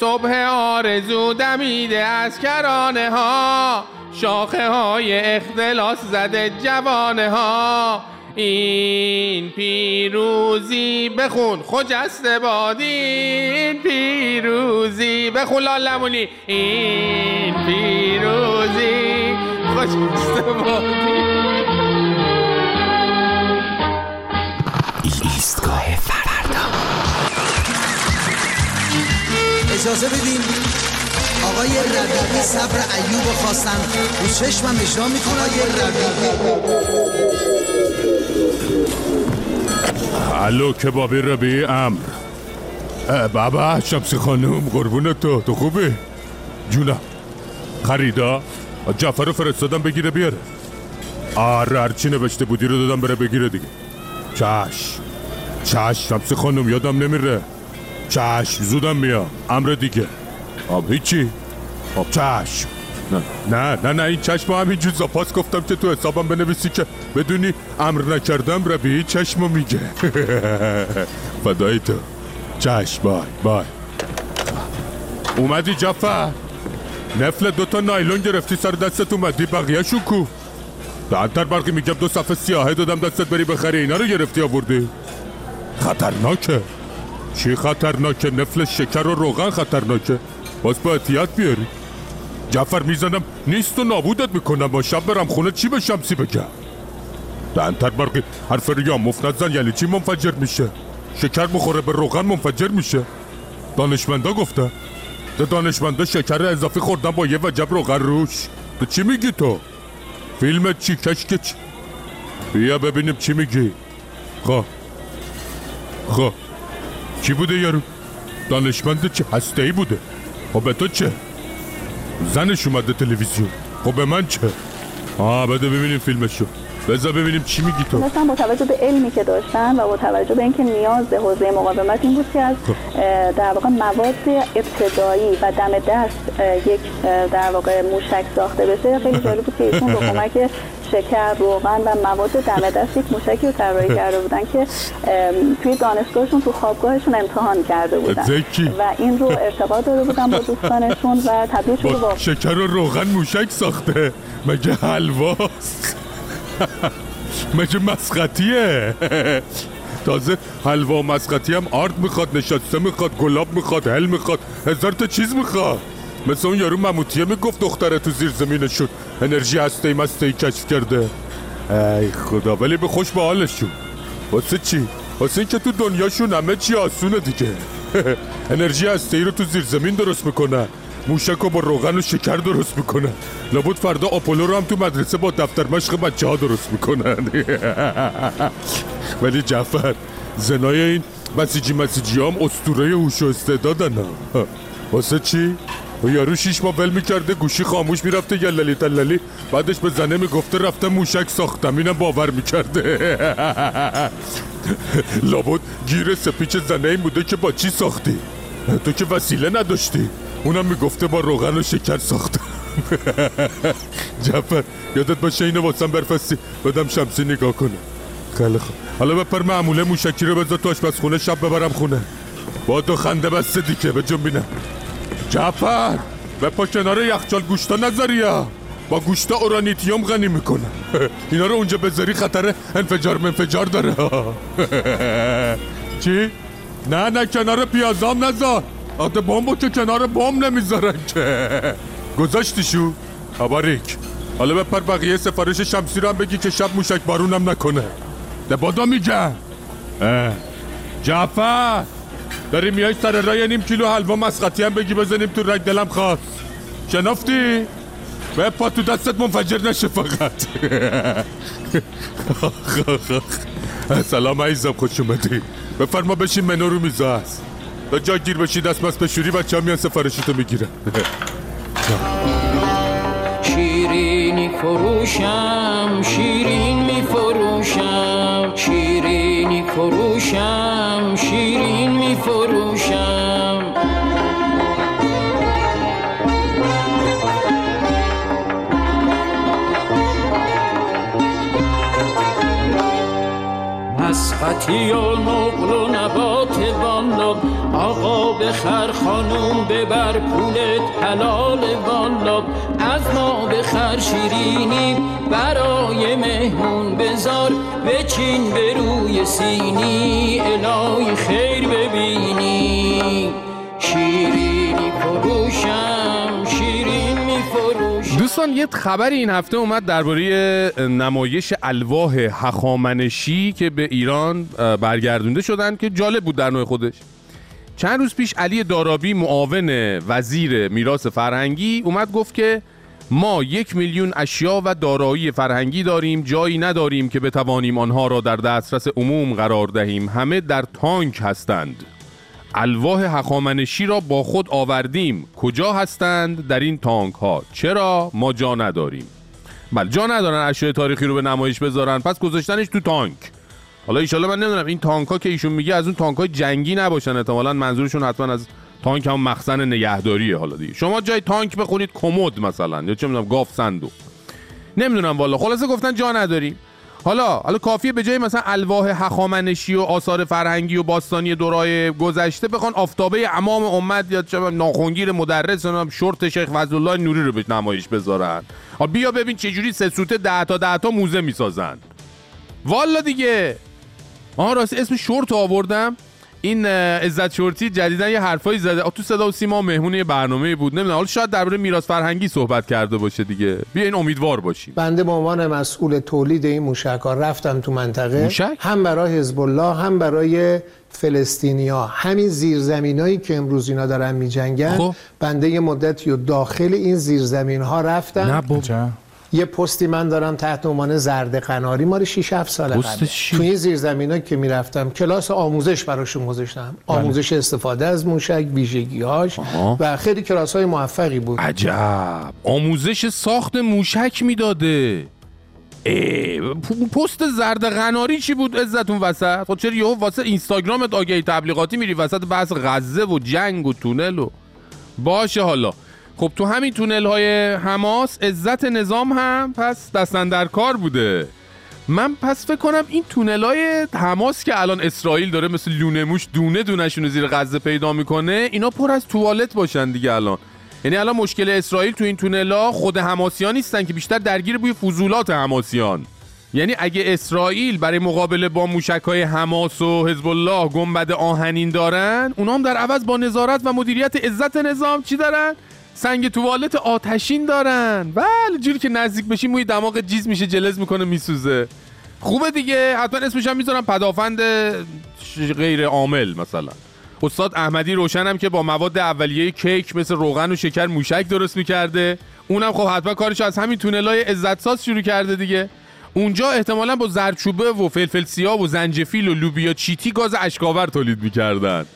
صبح آرزو دمیده از کرانه ها. شاخه های اختلاس زده جوانه ها. این پیروزی بخون. خجسته بادی. این پیروزی بخون. لالمونی. این پیروزی. خجسته بادی. ایستگاه فردا. اجازه بدین. آقای ربیعی صبر ایوب خواستن. رو چشمم اجرا می‌کنه. آقای الو کبابی ربی امر. بابا شمسی خانم قربون تو. تو خوبی؟ جونم. خریدا؟ جعفر رو فرستادم بگیره بیاره. آره هرچی نوشته بودی رو دادم بره بگیره دیگه. چشم چشم شمسی خانم یادم نمیره. چشم زودم میام. امر دیگه. آب هیچی؟ آب. چشم. نه. نه نه نه این چشم همینجور زاپاس گفتم که تو حسابم بنویسی که بدونی امر نکردم ربی چشمو میگه. فدای تو. چشم بای بای. اومدی جفر نفل دوتا نایلون گرفتی سر دستت اومدی. بقیه شو کو. دهتر برقی میگم دو صفحه سیاهه دادم دستت بری بخری. اینا رو گرفتی آوردی. خطرناکه. چی خطرناکه؟ نفل شکر و روغن خطرناکه. باز با احتیاط بیاری. جعفر می‌زنم نیست و نابودت می‌کنم. با شب برم خونه چی به شمسی بگم؟ دهنتر برقی حرف ریا مفت نزن یعنی چی منفجر میشه؟ شکر بخوره به روغن منفجر میشه؟ دانشمندا گفته ده دانشمندا شکر اضافی خوردن با یه وجب روغن روش. تو چی میگی تو؟ فیلم چی؟ کشکچ بیا ببینیم چی میگی. خب. خب. کی بوده یارو؟ دانشمند چه هسته ای بوده؟ خب به تو چه؟ زنش اومده تلویزیون. خب به من چه؟ آه بده ببینیم فیلمشو. بذار ببینیم چی میگی تو. مثلا با توجه به علمی که داشتن و با توجه به اینکه نیاز حوزه مقاومت این بود که از اه، در واقع مواد ابتدایی و دم دست یک در واقع موشک ساخته بشه خیلی جالب بود که ایشون با کمک شکر روغن و مواد دم دست یک موشکی رو طراحی کرده بودن که توی دانشگاهشون تو خوابگاهشون امتحان کرده بودن. و این رو ارتباط داده بودن با دوستانشون و تبدیل شده با شکر و روغن موشک ساخته. مگه حلواست؟ مگه مسقطیه تازه حلوا و مسقطی هم آرد می‌خواد نشسته می‌خواد گلاب می‌خواد هل می‌خواد هزار تا چیز می‌خواد. مثل اون یارو مموتیه می‌گفت دختره تو زیر زمینشون انرژی هسته ای مسته ای کشف کرده. ای خدا ولی به خوش به حالشون. واسه چی؟ واسه اینکه تو دنیاشون همه چی آسونه دیگه. انرژی هسته ای رو تو زیر زمین درست می‌کنن. موشک رو با روغن و شکر درست می‌کنن لابد فردا آپولو رو هم تو مدرسه با دفتر مشق بچه ها درست می‌کنن. ولی جعفر زنای این مسیجی مسیجی هم اسطوره هوش و استعدادن. واسه چی؟ و یارو شیش ماه ول می‌کرده گوشی خاموش می‌رفته یللی تللی. بعدش به زنه می‌گفته رفته موشک ساختم اینم باور می‌کرده. لابد گیر سپیچ زنه این بوده که با چی ساختی؟ تو که وسیله نداشتی. اونم می‌گفته با روغن و شکر ساختم جعفر یادت باشه اینو واسم برفستی. بدم شمسی نگاه کنه. خیلی خوب حالا بپر معموله موشکی رو بذار تو آشپزخونه شب ببرم خونه. با تو خنده بسته دیگه به بینم. جعفر به پا کنار یخچال گوشتا نذاری با گوشتا اورانیتیوم غنی می‌کنه. اینا رو اونجا بذاری خطر انفجار منفجار داره. چی؟ نه نه کنار پیازام نذار. آده بمبو که کنار بمب نمی‌ذارن که. گذاشتیشو باریک حالا بپر بقیه سفارش شمسی رو هم بگی که شب موشک بارونم نکنه. ده بادا میگم اه. جعفر! داری میای سر رای نیم کیلو حلوا مسقطی هم بگی بزنیم تو رگ دلم خواست. شنافتی؟ به پا تو دستت منفجر نشه فقط. سلام عزیزم خوش اومدی. بفرما بشین منو رو میزه هست تا جا گیر بشی دست مست بشوری بچه هم میان سفارشتو می‌گیرن. شیرینی فروشم شیرین می فروشم شیرینی فروشم شیرین می فروشم مسقطی و بخر خانوم ببر پولت حلال والا از ما بخر شیرینی برای مهمون بزار بچین به روی سینی الهی خیر ببینی. شیرینی فروشم شیرین میفروشم دوستان یه خبری این هفته اومد درباره نمایش الواح هخامنشی که به ایران برگردونده شدن که جالب بود در نوع خودش. چند روز پیش علی دارابی معاون وزیر میراث فرهنگی اومد گفت که ما یک میلیون اشیا و دارایی فرهنگی داریم جایی نداریم که بتوانیم آنها را در دسترس عموم قرار دهیم. همه در تانک هستند. الواح هخامنشی را با خود آوردیم. کجا هستند؟ در این تانک ها چرا؟ ما جا نداریم. بله جا ندارن اشیاء تاریخی رو به نمایش بذارن. پس گذاشتنش تو تانک. حالا ایشالا من نمی‌دونم این تانک ها که ایشون میگه از اون تانک های جنگی نباشن احتمالاً منظورشون حتما از تانک هم مخزن نگهداریه حالا دیگه. شما جای تانک بخونید کمد مثلا یا چه می‌دونم گاف صندوق. نمی‌دونم والا خلاصه گفتن جا نداریم. حالا حالا کافیه به جای مثلا الواح هخامنشی و آثار فرهنگی و باستانی دورای گذشته بخوان آفتابه امام امت یا چه ناخونگیر مدرس نمی‌دونم شورت شیخ فضلالله نوری رو به نمایش بذارن. بیا ببین چه جوری سه سوته ده تا ده تا موزه می‌سازن. والا دیگه آها راست اسم شورت آوردم. این عزت شورتی جدیدا یه حرفایی زده. تو صدا و سیما مهمون یه برنامه بود. نمی‌دونم حالا شاید درباره میراث فرهنگی صحبت کرده باشه دیگه. بیاین امیدوار باشیم. بنده به عنوان مسئول تولید این موشک ها رفتم تو منطقه. موشک؟ هم برای حزب الله هم برای فلسطینیا همین زیرزمینایی که امروز اینا دارن میجنگن خب. بنده یه مدتی و داخل این زیرزمین ها رفتم نه یه پستی من دارم تحت عنوان زرد قناری. مال 6 7 سال قبل این زیرزمینایی که می‌رفتم کلاس آموزش براشون گذاشتم. آموزش استفاده از موشک ویژگی‌هاش. و خیلی کلاس های موفقی بود. عجب. آموزش ساخت موشک می‌داده. پست زرد قناری چی بود عزتون وسط؟ خب چرا یهو واسه اینستاگرامت آگهی تبلیغاتی میری وسط بحث غزه و جنگ و تونل و باشه حالا. خب تو همین تونل های حماس عزت نظام هم پس دستن در کار بوده. من پس فکر کنم این تونل های حماس که الان اسرائیل داره مثل لونه موش دونه دونشون زیر غزه پیدا می‌کنه اینا پر از توالت باشن دیگه الان. یعنی الان مشکل اسرائیل تو این تونلا خود حماسیان نیستن که بیشتر درگیر بوی فضولات حماسیان. یعنی اگه اسرائیل برای مقابله با موشک های حماس و حزب الله گنبد آهنین دارن اونا هم در عوض با نظارت و مدیریت عزت نظام چی دارن؟ سنگ توالت آتشین دارن. بله جوری که نزدیک بشی موی دماغ جیز میشه جلز می‌کنه میسوزه. خوبه دیگه. حتما اسمش هم می‌ذارم پدافند غیر عامل مثلا. استاد احمدی روشنم که با مواد اولیه کیک مثل روغن و شکر موشک درست می‌کرده. اونم خب حتما کارش از همین تونلای عزت ساز شروع کرده دیگه. اونجا احتمالا با زردچوبه و فلفل سیاه و زنجفیل و لوبیا چیتی گاز اشکاور تولید می‌کردن.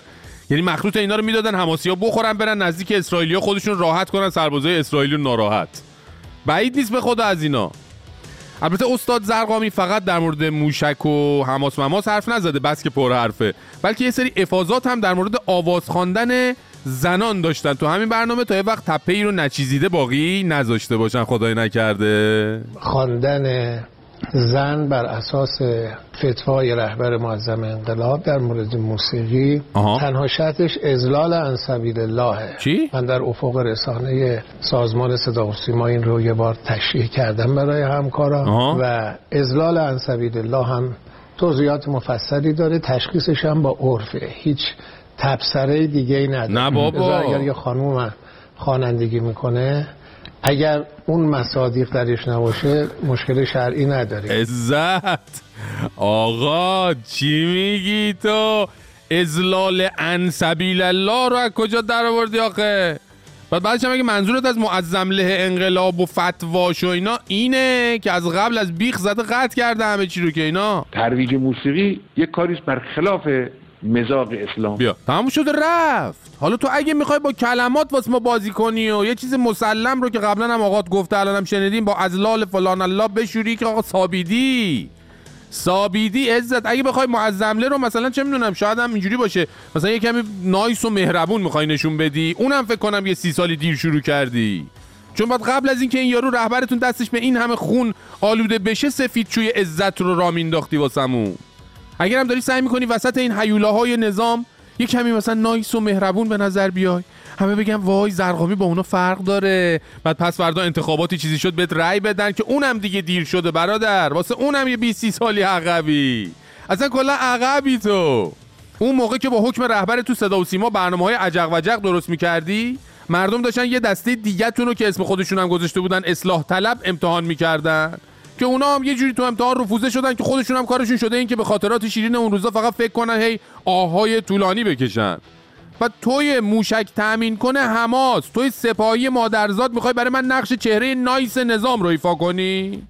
یعنی مخلوط اینا رو می‌دادن حماسی ها بخورن برن نزدیک اسرائیلیا خودشون راحت کنن سربازای اسرائیلی ناراحت. بعید نیست به خدا از اینا. البته استاد زرقامی فقط در مورد موشک و حماس مماس حرف نزده بس که پر حرفه. بلکه یه سری افاظات هم در مورد آواز خواندن زنان داشتن. تو همین برنامه تا یه وقت تپه ای رو نچیزیده باقی نذاشته باشن خدای نکرده. خواندن زن بر اساس فتوای رهبر معظم انقلاب در مورد موسیقی آها. تنها شرطش ازلال عن سبیل اللهه چی؟ من در افق رسانه سازمان صدا و سیما این رو یه بار تشریح کردم برای همکاران آها. و ازلال عن سبیل الله هم توضیحات مفصلی داره تشخیصش هم با عرفه هیچ تبصره دیگه ای نداره نه بابا. اگر یه خانوم خوانندگی می‌کنه اگر اون مصادیق درش نباشه مشکل شرعی نداره عزت! آقا چی میگی تو؟ ازلال ان سبیل الله رو از کجا در آوردی آخه؟ بعد بعدش هم اگه منظورت از معظم له انقلاب و فتواش و اینا اینه که از قبل از بیخ زده قطع کرده همه چی رو که اینا. ترویج موسیقی یک کاریست بر خلاف مزاق اسلام. بیا. تموم شده رفت. حالا تو اگه می‌خوای با کلمات واسه ما بازی کنی و یه چیز مسلم رو که قبلا هم آقات گفته الان هم شنیدیم با ازلال فلان الله بشوری که آقا سابیدی سابیدی عزت. اگه بخوای معظمله رو مثلا چه می‌دونم شاید هم اینجوری باشه. مثلا یه کمی نایس و مهربون می‌خوای نشون بدی. اونم فکر کنم یه سی سالی دیر شروع کردی. چون بعد قبل از اینکه این یارو رهبرتون دستش به این همه خون آلوده بشه سفید چوی عزت رو را مینداختی واسمون. اگرم داری سعی می‌کنی وسط این حیولاهای نظام یه کمی مثلا نایس و مهربون به نظر بیای همه بگن وای زرقامی با اونا فرق داره. بعد پس فردا انتخاباتی چیزی شد بهت رأی بدن که اونم دیگه دیر شده برادر. واسه اونم یه 20 سالی عقبی. اصلا کلا عقبی تو. اون موقع که با حکم رهبر تو صدا و سیما برنامه های عجق و جق درست می‌کردی مردم داشتن یه دسته دیگه رو که اسم خودشون هم گذاشته بودن اصلاح طلب امتحان می‌کردن. که اونا هم یه جوری تو امتحان رفوزه شدن که خودشون هم کارشون شده این که به خاطرات شیرین اون روزا فقط فکر کنن هی آهای طولانی بکشن. و توی موشک تأمین کنه حماس توی سپاهی مادرزاد می‌خوای برای من نقش چهره نایس نظام رو ایفا کنی؟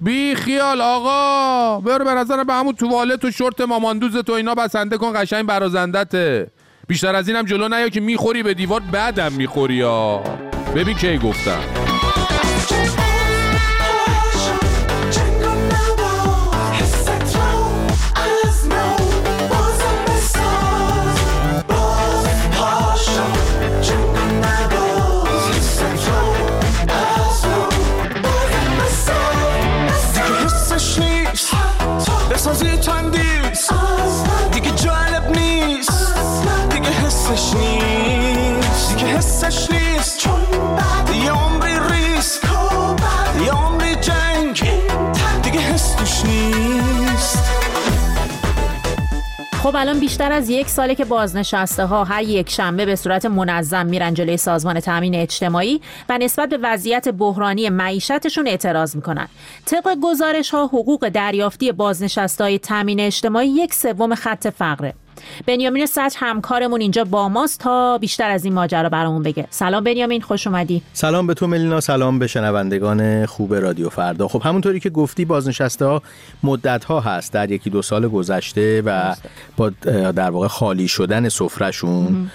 بی خیال آقا برو به نظر به همون توالت و شورت ماماندوز تو اینا بسنده کن قشنگ برازندته. بیشتر از اینم جلو نیا که می‌خوری به دیوار بعدم می‌خوری یا ببین کی گفتم. خب الان بیشتر از یک ساله که بازنشسته ها هر یک شنبه به صورت منظم میرن جلوی سازمان تامین اجتماعی و نسبت به وضعیت بحرانی معیشتشون اعتراض می‌کنن. طبق گزارش ها حقوق دریافتی بازنشسته های تامین اجتماعی یک سوم خط فقره. بنیامین سطح همکارمون اینجا با ماست تا بیشتر از این ماجرا برامون بگه. سلام بنیامین خوش اومدی. سلام به تو ملینا سلام به شنوندگان خوب رادیو فردا. خب همونطوری که گفتی بازنشسته ها مدت ها هست در یکی دو سال گذشته و با در واقع خالی شدن سفرشون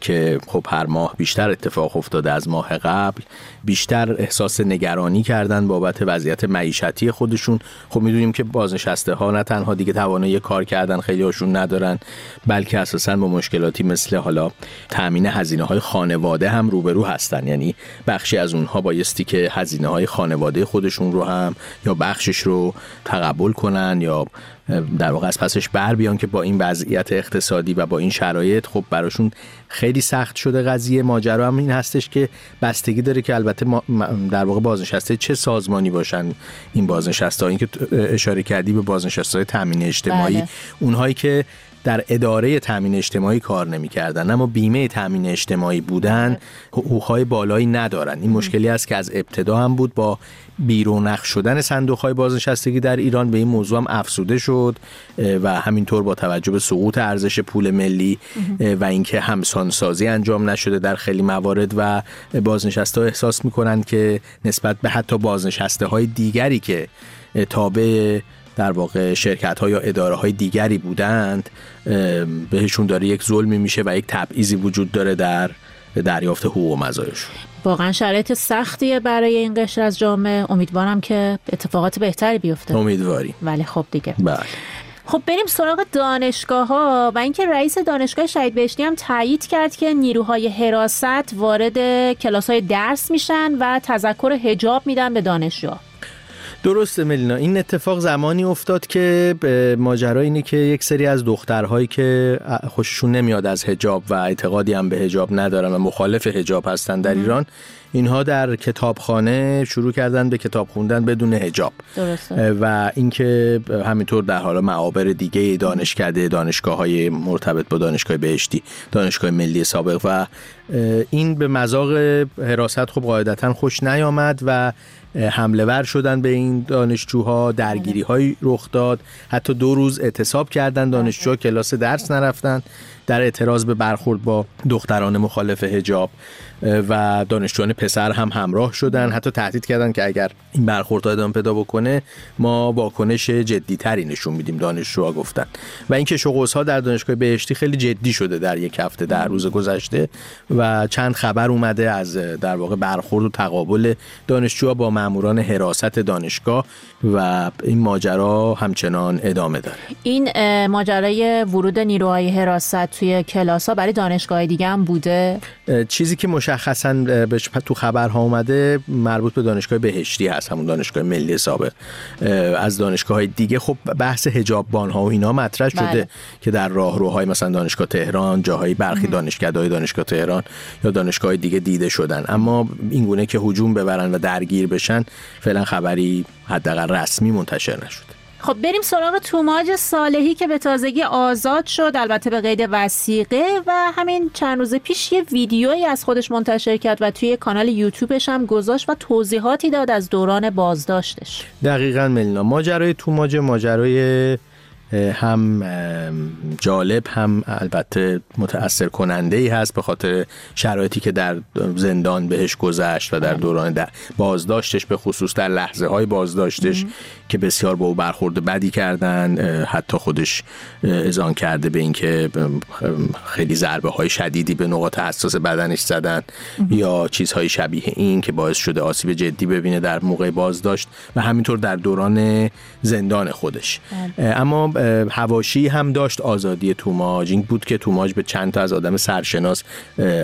که خب هر ماه بیشتر اتفاق افتاده از ماه قبل بیشتر احساس نگرانی کردن بابت وضعیت معیشتی خودشون. خب می‌دونیم که بازنشسته ها نه تنها دیگه توانایی کار کردن خیلی هاشون ندارن بلکه اساسا با مشکلاتی مثل حالا تامین هزینه های خانواده هم روبرو هستن. یعنی بخشی از اونها بایستی که هزینه های خانواده خودشون رو هم یا بخشش رو تقبل کنن یا در واقع از پسش بر بیان که با این وضعیت اقتصادی و با این شرایط خب براشون خیلی سخت شده قضیه. ماجرا هم این هستش که بستگی داره که البته در واقع بازنشسته چه سازمانی باشن این بازنشسته این که اشاره کردی به بازنشسته های تامین اجتماعی. بله. اونهایی که در اداره تامین اجتماعی کار نمی‌کردن. اما بیمه تامین اجتماعی بودن حقوقهای بالایی ندارن. این مشکلی است که از ابتدا هم بود با بیرونق شدن صندوق های بازنشستگی در ایران به این موضوع هم افسوده شد و همینطور با توجه به سقوط ارزش پول ملی و اینکه همسانسازی انجام نشده در خیلی موارد و بازنشسته ها احساس می‌کنند که نسبت به حتی بازنشسته های دیگری که تابع در واقع شرکت ها یا اداره های دیگری بودند بهشون داره یک ظلمی میشه و یک تبعیضی وجود داره در دریافت حقوق و مزایاشون واقعا شرایط سختیه برای این قشر از جامعه. امیدوارم که اتفاقات بهتری بیفته. امیدواریم. ولی خب دیگه. بله. خب بریم سراغ دانشگاه ها و اینکه رئیس دانشگاه شهید بهشتی هم تایید کرد که نیروهای حراست وارد کلاس های درس میشن و تذکر هجاب میدن به دانشجو درسته ملینا. این اتفاق زمانی افتاد که ماجرا اینه که یک سری از دخترهایی که خوششون نمیاد از هجاب و اعتقادی هم به هجاب ندارن و مخالف هجاب هستن در ایران اینها در کتابخانه شروع کردن به کتاب خوندن بدون هجاب درسته. و اینکه همینطور در حال معابر دیگه دانشکده دانشگاه های مرتبط با دانشگاه بهشتی دانشگاه ملی سابق و این به مذاق حراست خب قاعدتا خوش نیامد و حمله ور شدن به این دانشجوها درگیری های رخ داد. حتی دو روز اعتصاب کردن دانشجوها کلاس درس نرفتن. در اعتراض به برخورد با دختران مخالف هجاب و دانشجویان پسر هم همراه شدن. حتی تهدید کردن که اگر این برخورد ادامه پیدا بکنه ما واکنش جدی تری نشون میدیم دانشجوها گفتن. و اینکه شغوس ها در دانشگاه بهشتی خیلی جدی شده در یک هفته در روز گذشته. و چند خبر اومده از در واقع برخورد و تقابل دانشجوها با ماموران حراست دانشگاه و این ماجرا همچنان ادامه داره. این ماجرای ورود نیروهای حراست توی کلاس ها برای دانشگاه دیگه هم بوده؟ چیزی که مشخصا بهش تو خبرها اومده مربوط به دانشگاه بهشتی هست همون دانشگاه ملی سابق از دانشگاه های دیگه. خب بحث هجاببان ها و اینا مطرح شده بله. که در راهروهای مثلا دانشگاه تهران جاهای برخی دانشگاه‌های دانشگاه تهران یا دانشگاه دیگه دیده شدن. اما این گونه که هجوم ببرن و درگیر بشن فعلا خبری حداقل رسمی منتشر نشده. خب بریم سراغ توماج صالحی که به تازگی آزاد شد البته به قید وسیقه و همین چند روز پیش یه ویدیویی از خودش منتشر کرد و توی کانال یوتیوبش هم گذاشت و توضیحاتی داد از دوران بازداشتش. دقیقا ملینا ماجرای توماج ماجرای هم جالب هم البته متأثر کننده ای هست به خاطر شرایطی که در زندان بهش گذشت و در دوران در بازداشتش به خصوص در لحظه های بازداشتش که بسیار با او برخورد بدی کردن حتی خودش ازان کرده به اینکه خیلی ضربه های شدیدی به نقاط حساس بدنش زدن یا چیزهای شبیه این که باعث شده آسیب جدی ببینه در موقع بازداشت و همینطور در دوران زندان خودش. اما هواشی هم داشت آزادی توماج این بود که توماج به چند تا از آدم سرشناس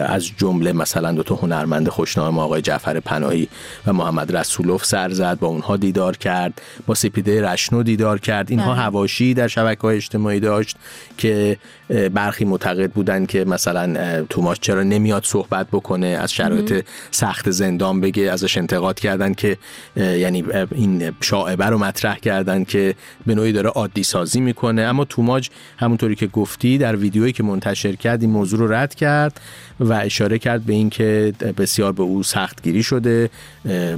از جمله مثلا دو تا هنرمند خوشنام آقای جعفر پناهی و محمد رسولوف سر زد با اونها دیدار کرد با سپیده رشنو دیدار کرد اینها بله. هواشی در شبکه های اجتماعی داشت که برخی معتقد بودن که مثلا توماش چرا نمیاد صحبت بکنه از شرایط سخت زندان بگه ازش انتقاد کردن که یعنی این شاعبه رو مطرح کردن که به نوعی داره عادی سازی می‌کنه. اما توماج همونطوری که گفتی در ویدیویی که منتشر کرد این موضوع رو رد کرد و اشاره کرد به اینکه بسیار به او سختگیری شده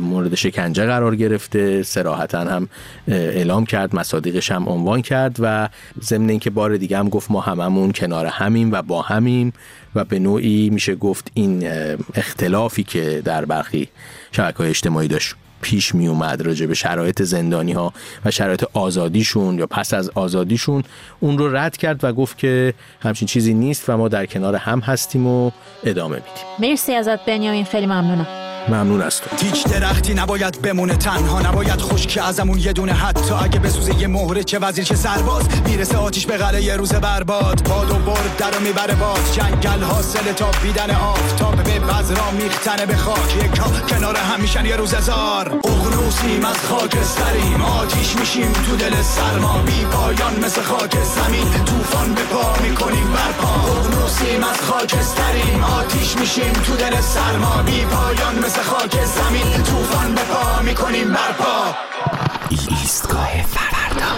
مورد شکنجه قرار گرفته سراحتا هم اعلام کرد مصادیقش هم عنوان کرد و ضمن اینکه بار دیگه هم گفت ما هممون کنار همیم و با همیم و به نوعی میشه گفت این اختلافی که در برخی شبکه های اجتماعی داشت پیش می اومد راجع به شرایط زندانی ها و شرایط آزادیشون یا پس از آزادیشون اون رو رد کرد و گفت که همچین چیزی نیست و ما در کنار هم هستیم و ادامه میدیم. مرسی ازت بنیامین خیلی ممنونم. ممنون از تو. هیچ درختی نباید بمونه تنها نباید خشک ازمون یه دونه حتی اگه بسوزه یه مهره چه وزیر چه سرباز. می‌رسه آتیش به قلعه یه روز برباد. باد و برد در و می‌بره باز جنگل حاصل تا بیدن آفتاب به بذرا میختنه به خاک. یکا کنار هم میشن یه روز زار اغنوسیم از خاک سریم. آتیش میشیم تو دل سرما. بی پایان مثل خاک زمین. طوفان به پا می‌کنیم برپا. اغنوسیم از خاک سریم. آتیش میشیم تو دل سرما. بی پایان مثل خاک زمین. طوفان به پا می‌کنیم برپا. ایستگاه فردا.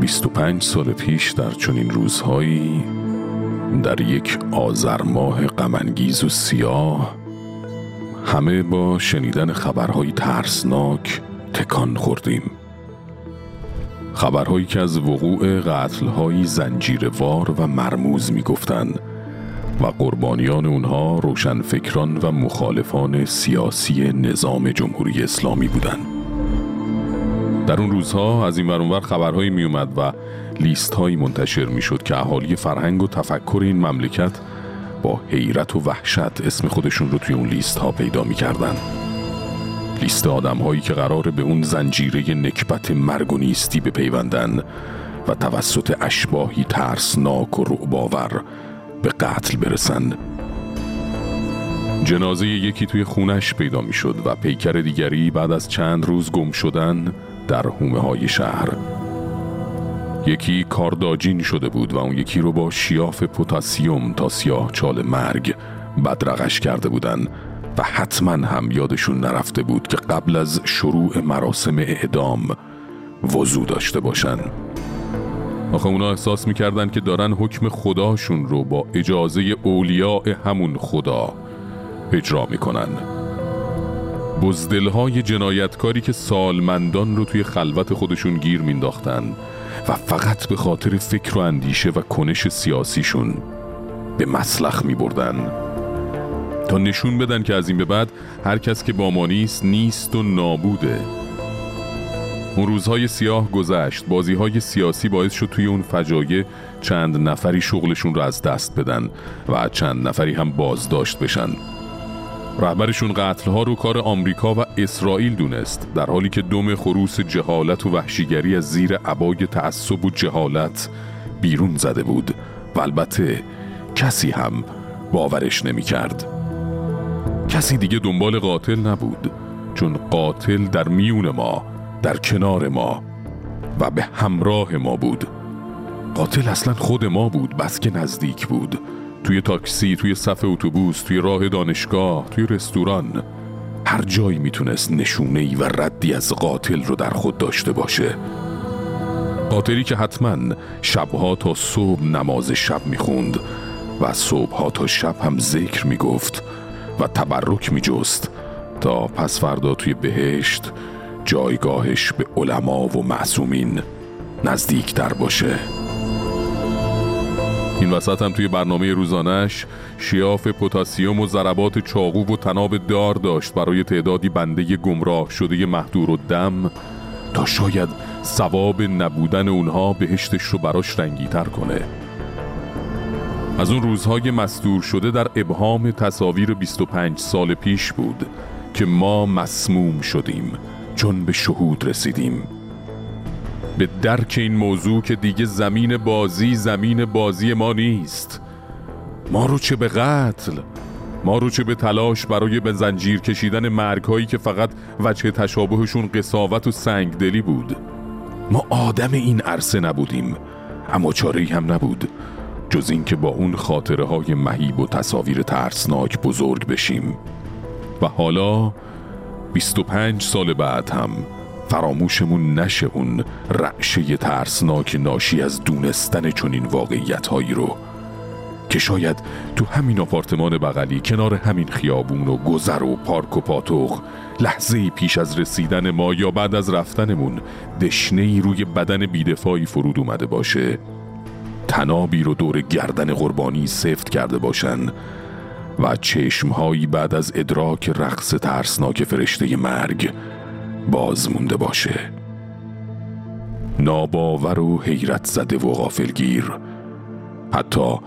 25 سال پیش در چنین روزهایی در یک آذر ماه غمانگیز و سیاه همه با شنیدن خبرهای ترسناک تکان خوردیم خبرهایی که از وقوع قتلهایی زنجیروار و مرموز می‌گفتند و قربانیان اونها روشنفکران و مخالفان سیاسی نظام جمهوری اسلامی بودند. در اون روزها از این ور خبرهایی می اومد و لیست هایی منتشر می شد که اهالی فرهنگ و تفکر این مملکت با حیرت و وحشت اسم خودشون رو توی اون لیست ها پیدا می کردن. لیست آدم هایی که قرار به اون زنجیره نکبت مرگ و نیستی بپیوندن و توسط اشباهی ترسناک و رعباور به قتل برسن جنازه یکی توی خونش پیدا می شد و پیکر دیگری بعد از چند روز گم شدن در حومه های شهر یکی کارداجین شده بود و اون یکی رو با شیاف پوتاسیوم تا سیاه چال مرگ بدرقش کرده بودن و حتما هم یادشون نرفته بود که قبل از شروع مراسم اعدام وضوع داشته باشن. آخه اونا احساس می‌کردن که دارن حکم خداشون رو با اجازه اولیاء همون خدا اجرا می‌کنن. بزدلهای جنایتکاری که سالمندان رو توی خلوت خودشون گیر مینداختن و فقط به خاطر فکر و اندیشه و کنش سیاسیشون به مسلخ می بردن. تا نشون بدن که از این به بعد هر کس که با ما نیست نیست و نابوده. اون روزهای سیاه گذشت. بازی های سیاسی باعث شد توی اون فجایع چند نفری شغلشون رو از دست بدن و چند نفری هم بازداشت بشن. رهبرشون قتل ها رو کار آمریکا و اسرائیل دونست در حالی که دم خروس جهالت و وحشیگری از زیر عبای تعصب و جهالت بیرون زده بود و البته کسی هم باورش نمی کرد کسی دیگه دنبال قاتل نبود چون قاتل در میون ما در کنار ما و به همراه ما بود. قاتل اصلا خود ما بود بس که نزدیک بود. توی تاکسی، توی صف اتوبوس، توی راه دانشگاه، توی رستوران. هر جایی می‌تونست نشونه ای و ردی از قاتل رو در خود داشته باشه. قاتلی که حتما شبها تا صبح نماز شب می‌خوند و صبحها تا شب هم ذکر می‌گفت و تبرک میجست تا پس فردا توی بهشت جایگاهش به علما و معصومین نزدیک در باشه. این وسط هم توی برنامه روزانش شیاف پوتاسیوم و ضربات چاقو و تناب دار داشت برای تعدادی بنده گمراه شده محدور و دم تا شاید ثواب نبودن اونها بهشتش رو براش رنگیتر کنه. از اون روزهای مستور شده در ابهام تصاویر 25 سال پیش بود که ما مسموم شدیم چون به شهود رسیدیم. به درک این موضوع که دیگه زمین بازی زمین بازی ما نیست. ما رو چه به قتل؟ ما رو چه به تلاش برای به زنجیر کشیدن مرگ هایی که فقط وجه تشابهشون قصاوت و سنگدلی بود. ما آدم این عرصه نبودیم اما چاره هم نبود. جز اینکه با اون خاطره های مهیب و تصاویر ترسناک بزرگ بشیم. و حالا 25 سال بعد هم فراموشمون نشه اون رعشه ترسناک ناشی از دونستن چنین واقعیت هایی رو. که شاید تو همین آپارتمان بغلی کنار همین خیابون و گذر و پارک و پاتوق لحظه پیش از رسیدن ما یا بعد از رفتنمون دشنه روی بدن بیدفاعی فرود اومده باشه. تنابی رو دور گردن قربانی سفت کرده باشن و چشمهایی بعد از ادراک رقص ترسناک فرشته مرگ باز مونده باشه. ناباور و حیرت زده و غافلگیر. حتی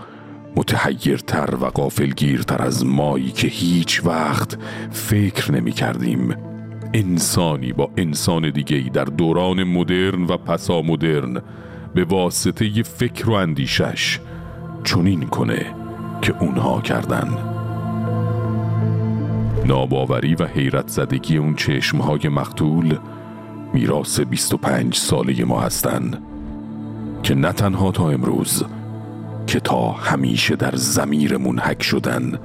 متحیرتر و غافلگیرتر از مایی که هیچ وقت فکر نمی کردیم. انسانی با انسان دیگهی در دوران مدرن و پسا مدرن به واسطه فکر و اندیشش چنین کنه که اونها کردن. ناباوری و حیرت زدگی اون چشمهای مقتول میراث 25 ساله ما هستن که نه تنها تا امروز که تا همیشه در زمیرمون حک شدن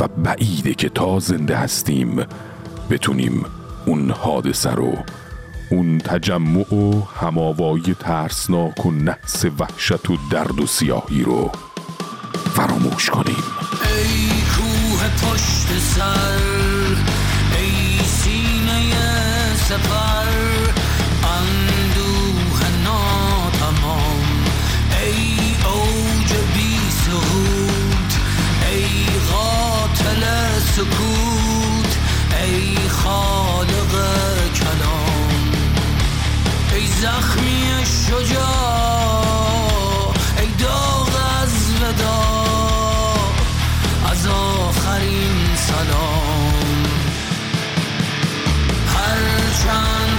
و بعیده که تا زنده هستیم بتونیم اون حادثه رو اون تجمع و هماوایی ترسناک و نحس وحشت و درد و سیاهی رو فراموش کنیم. پشت سر ای سینه سپر اندوه ناتمام ای اوج بی سهود ای قاتل سکوت ای خالق کلام. ای زخمی شجاع هر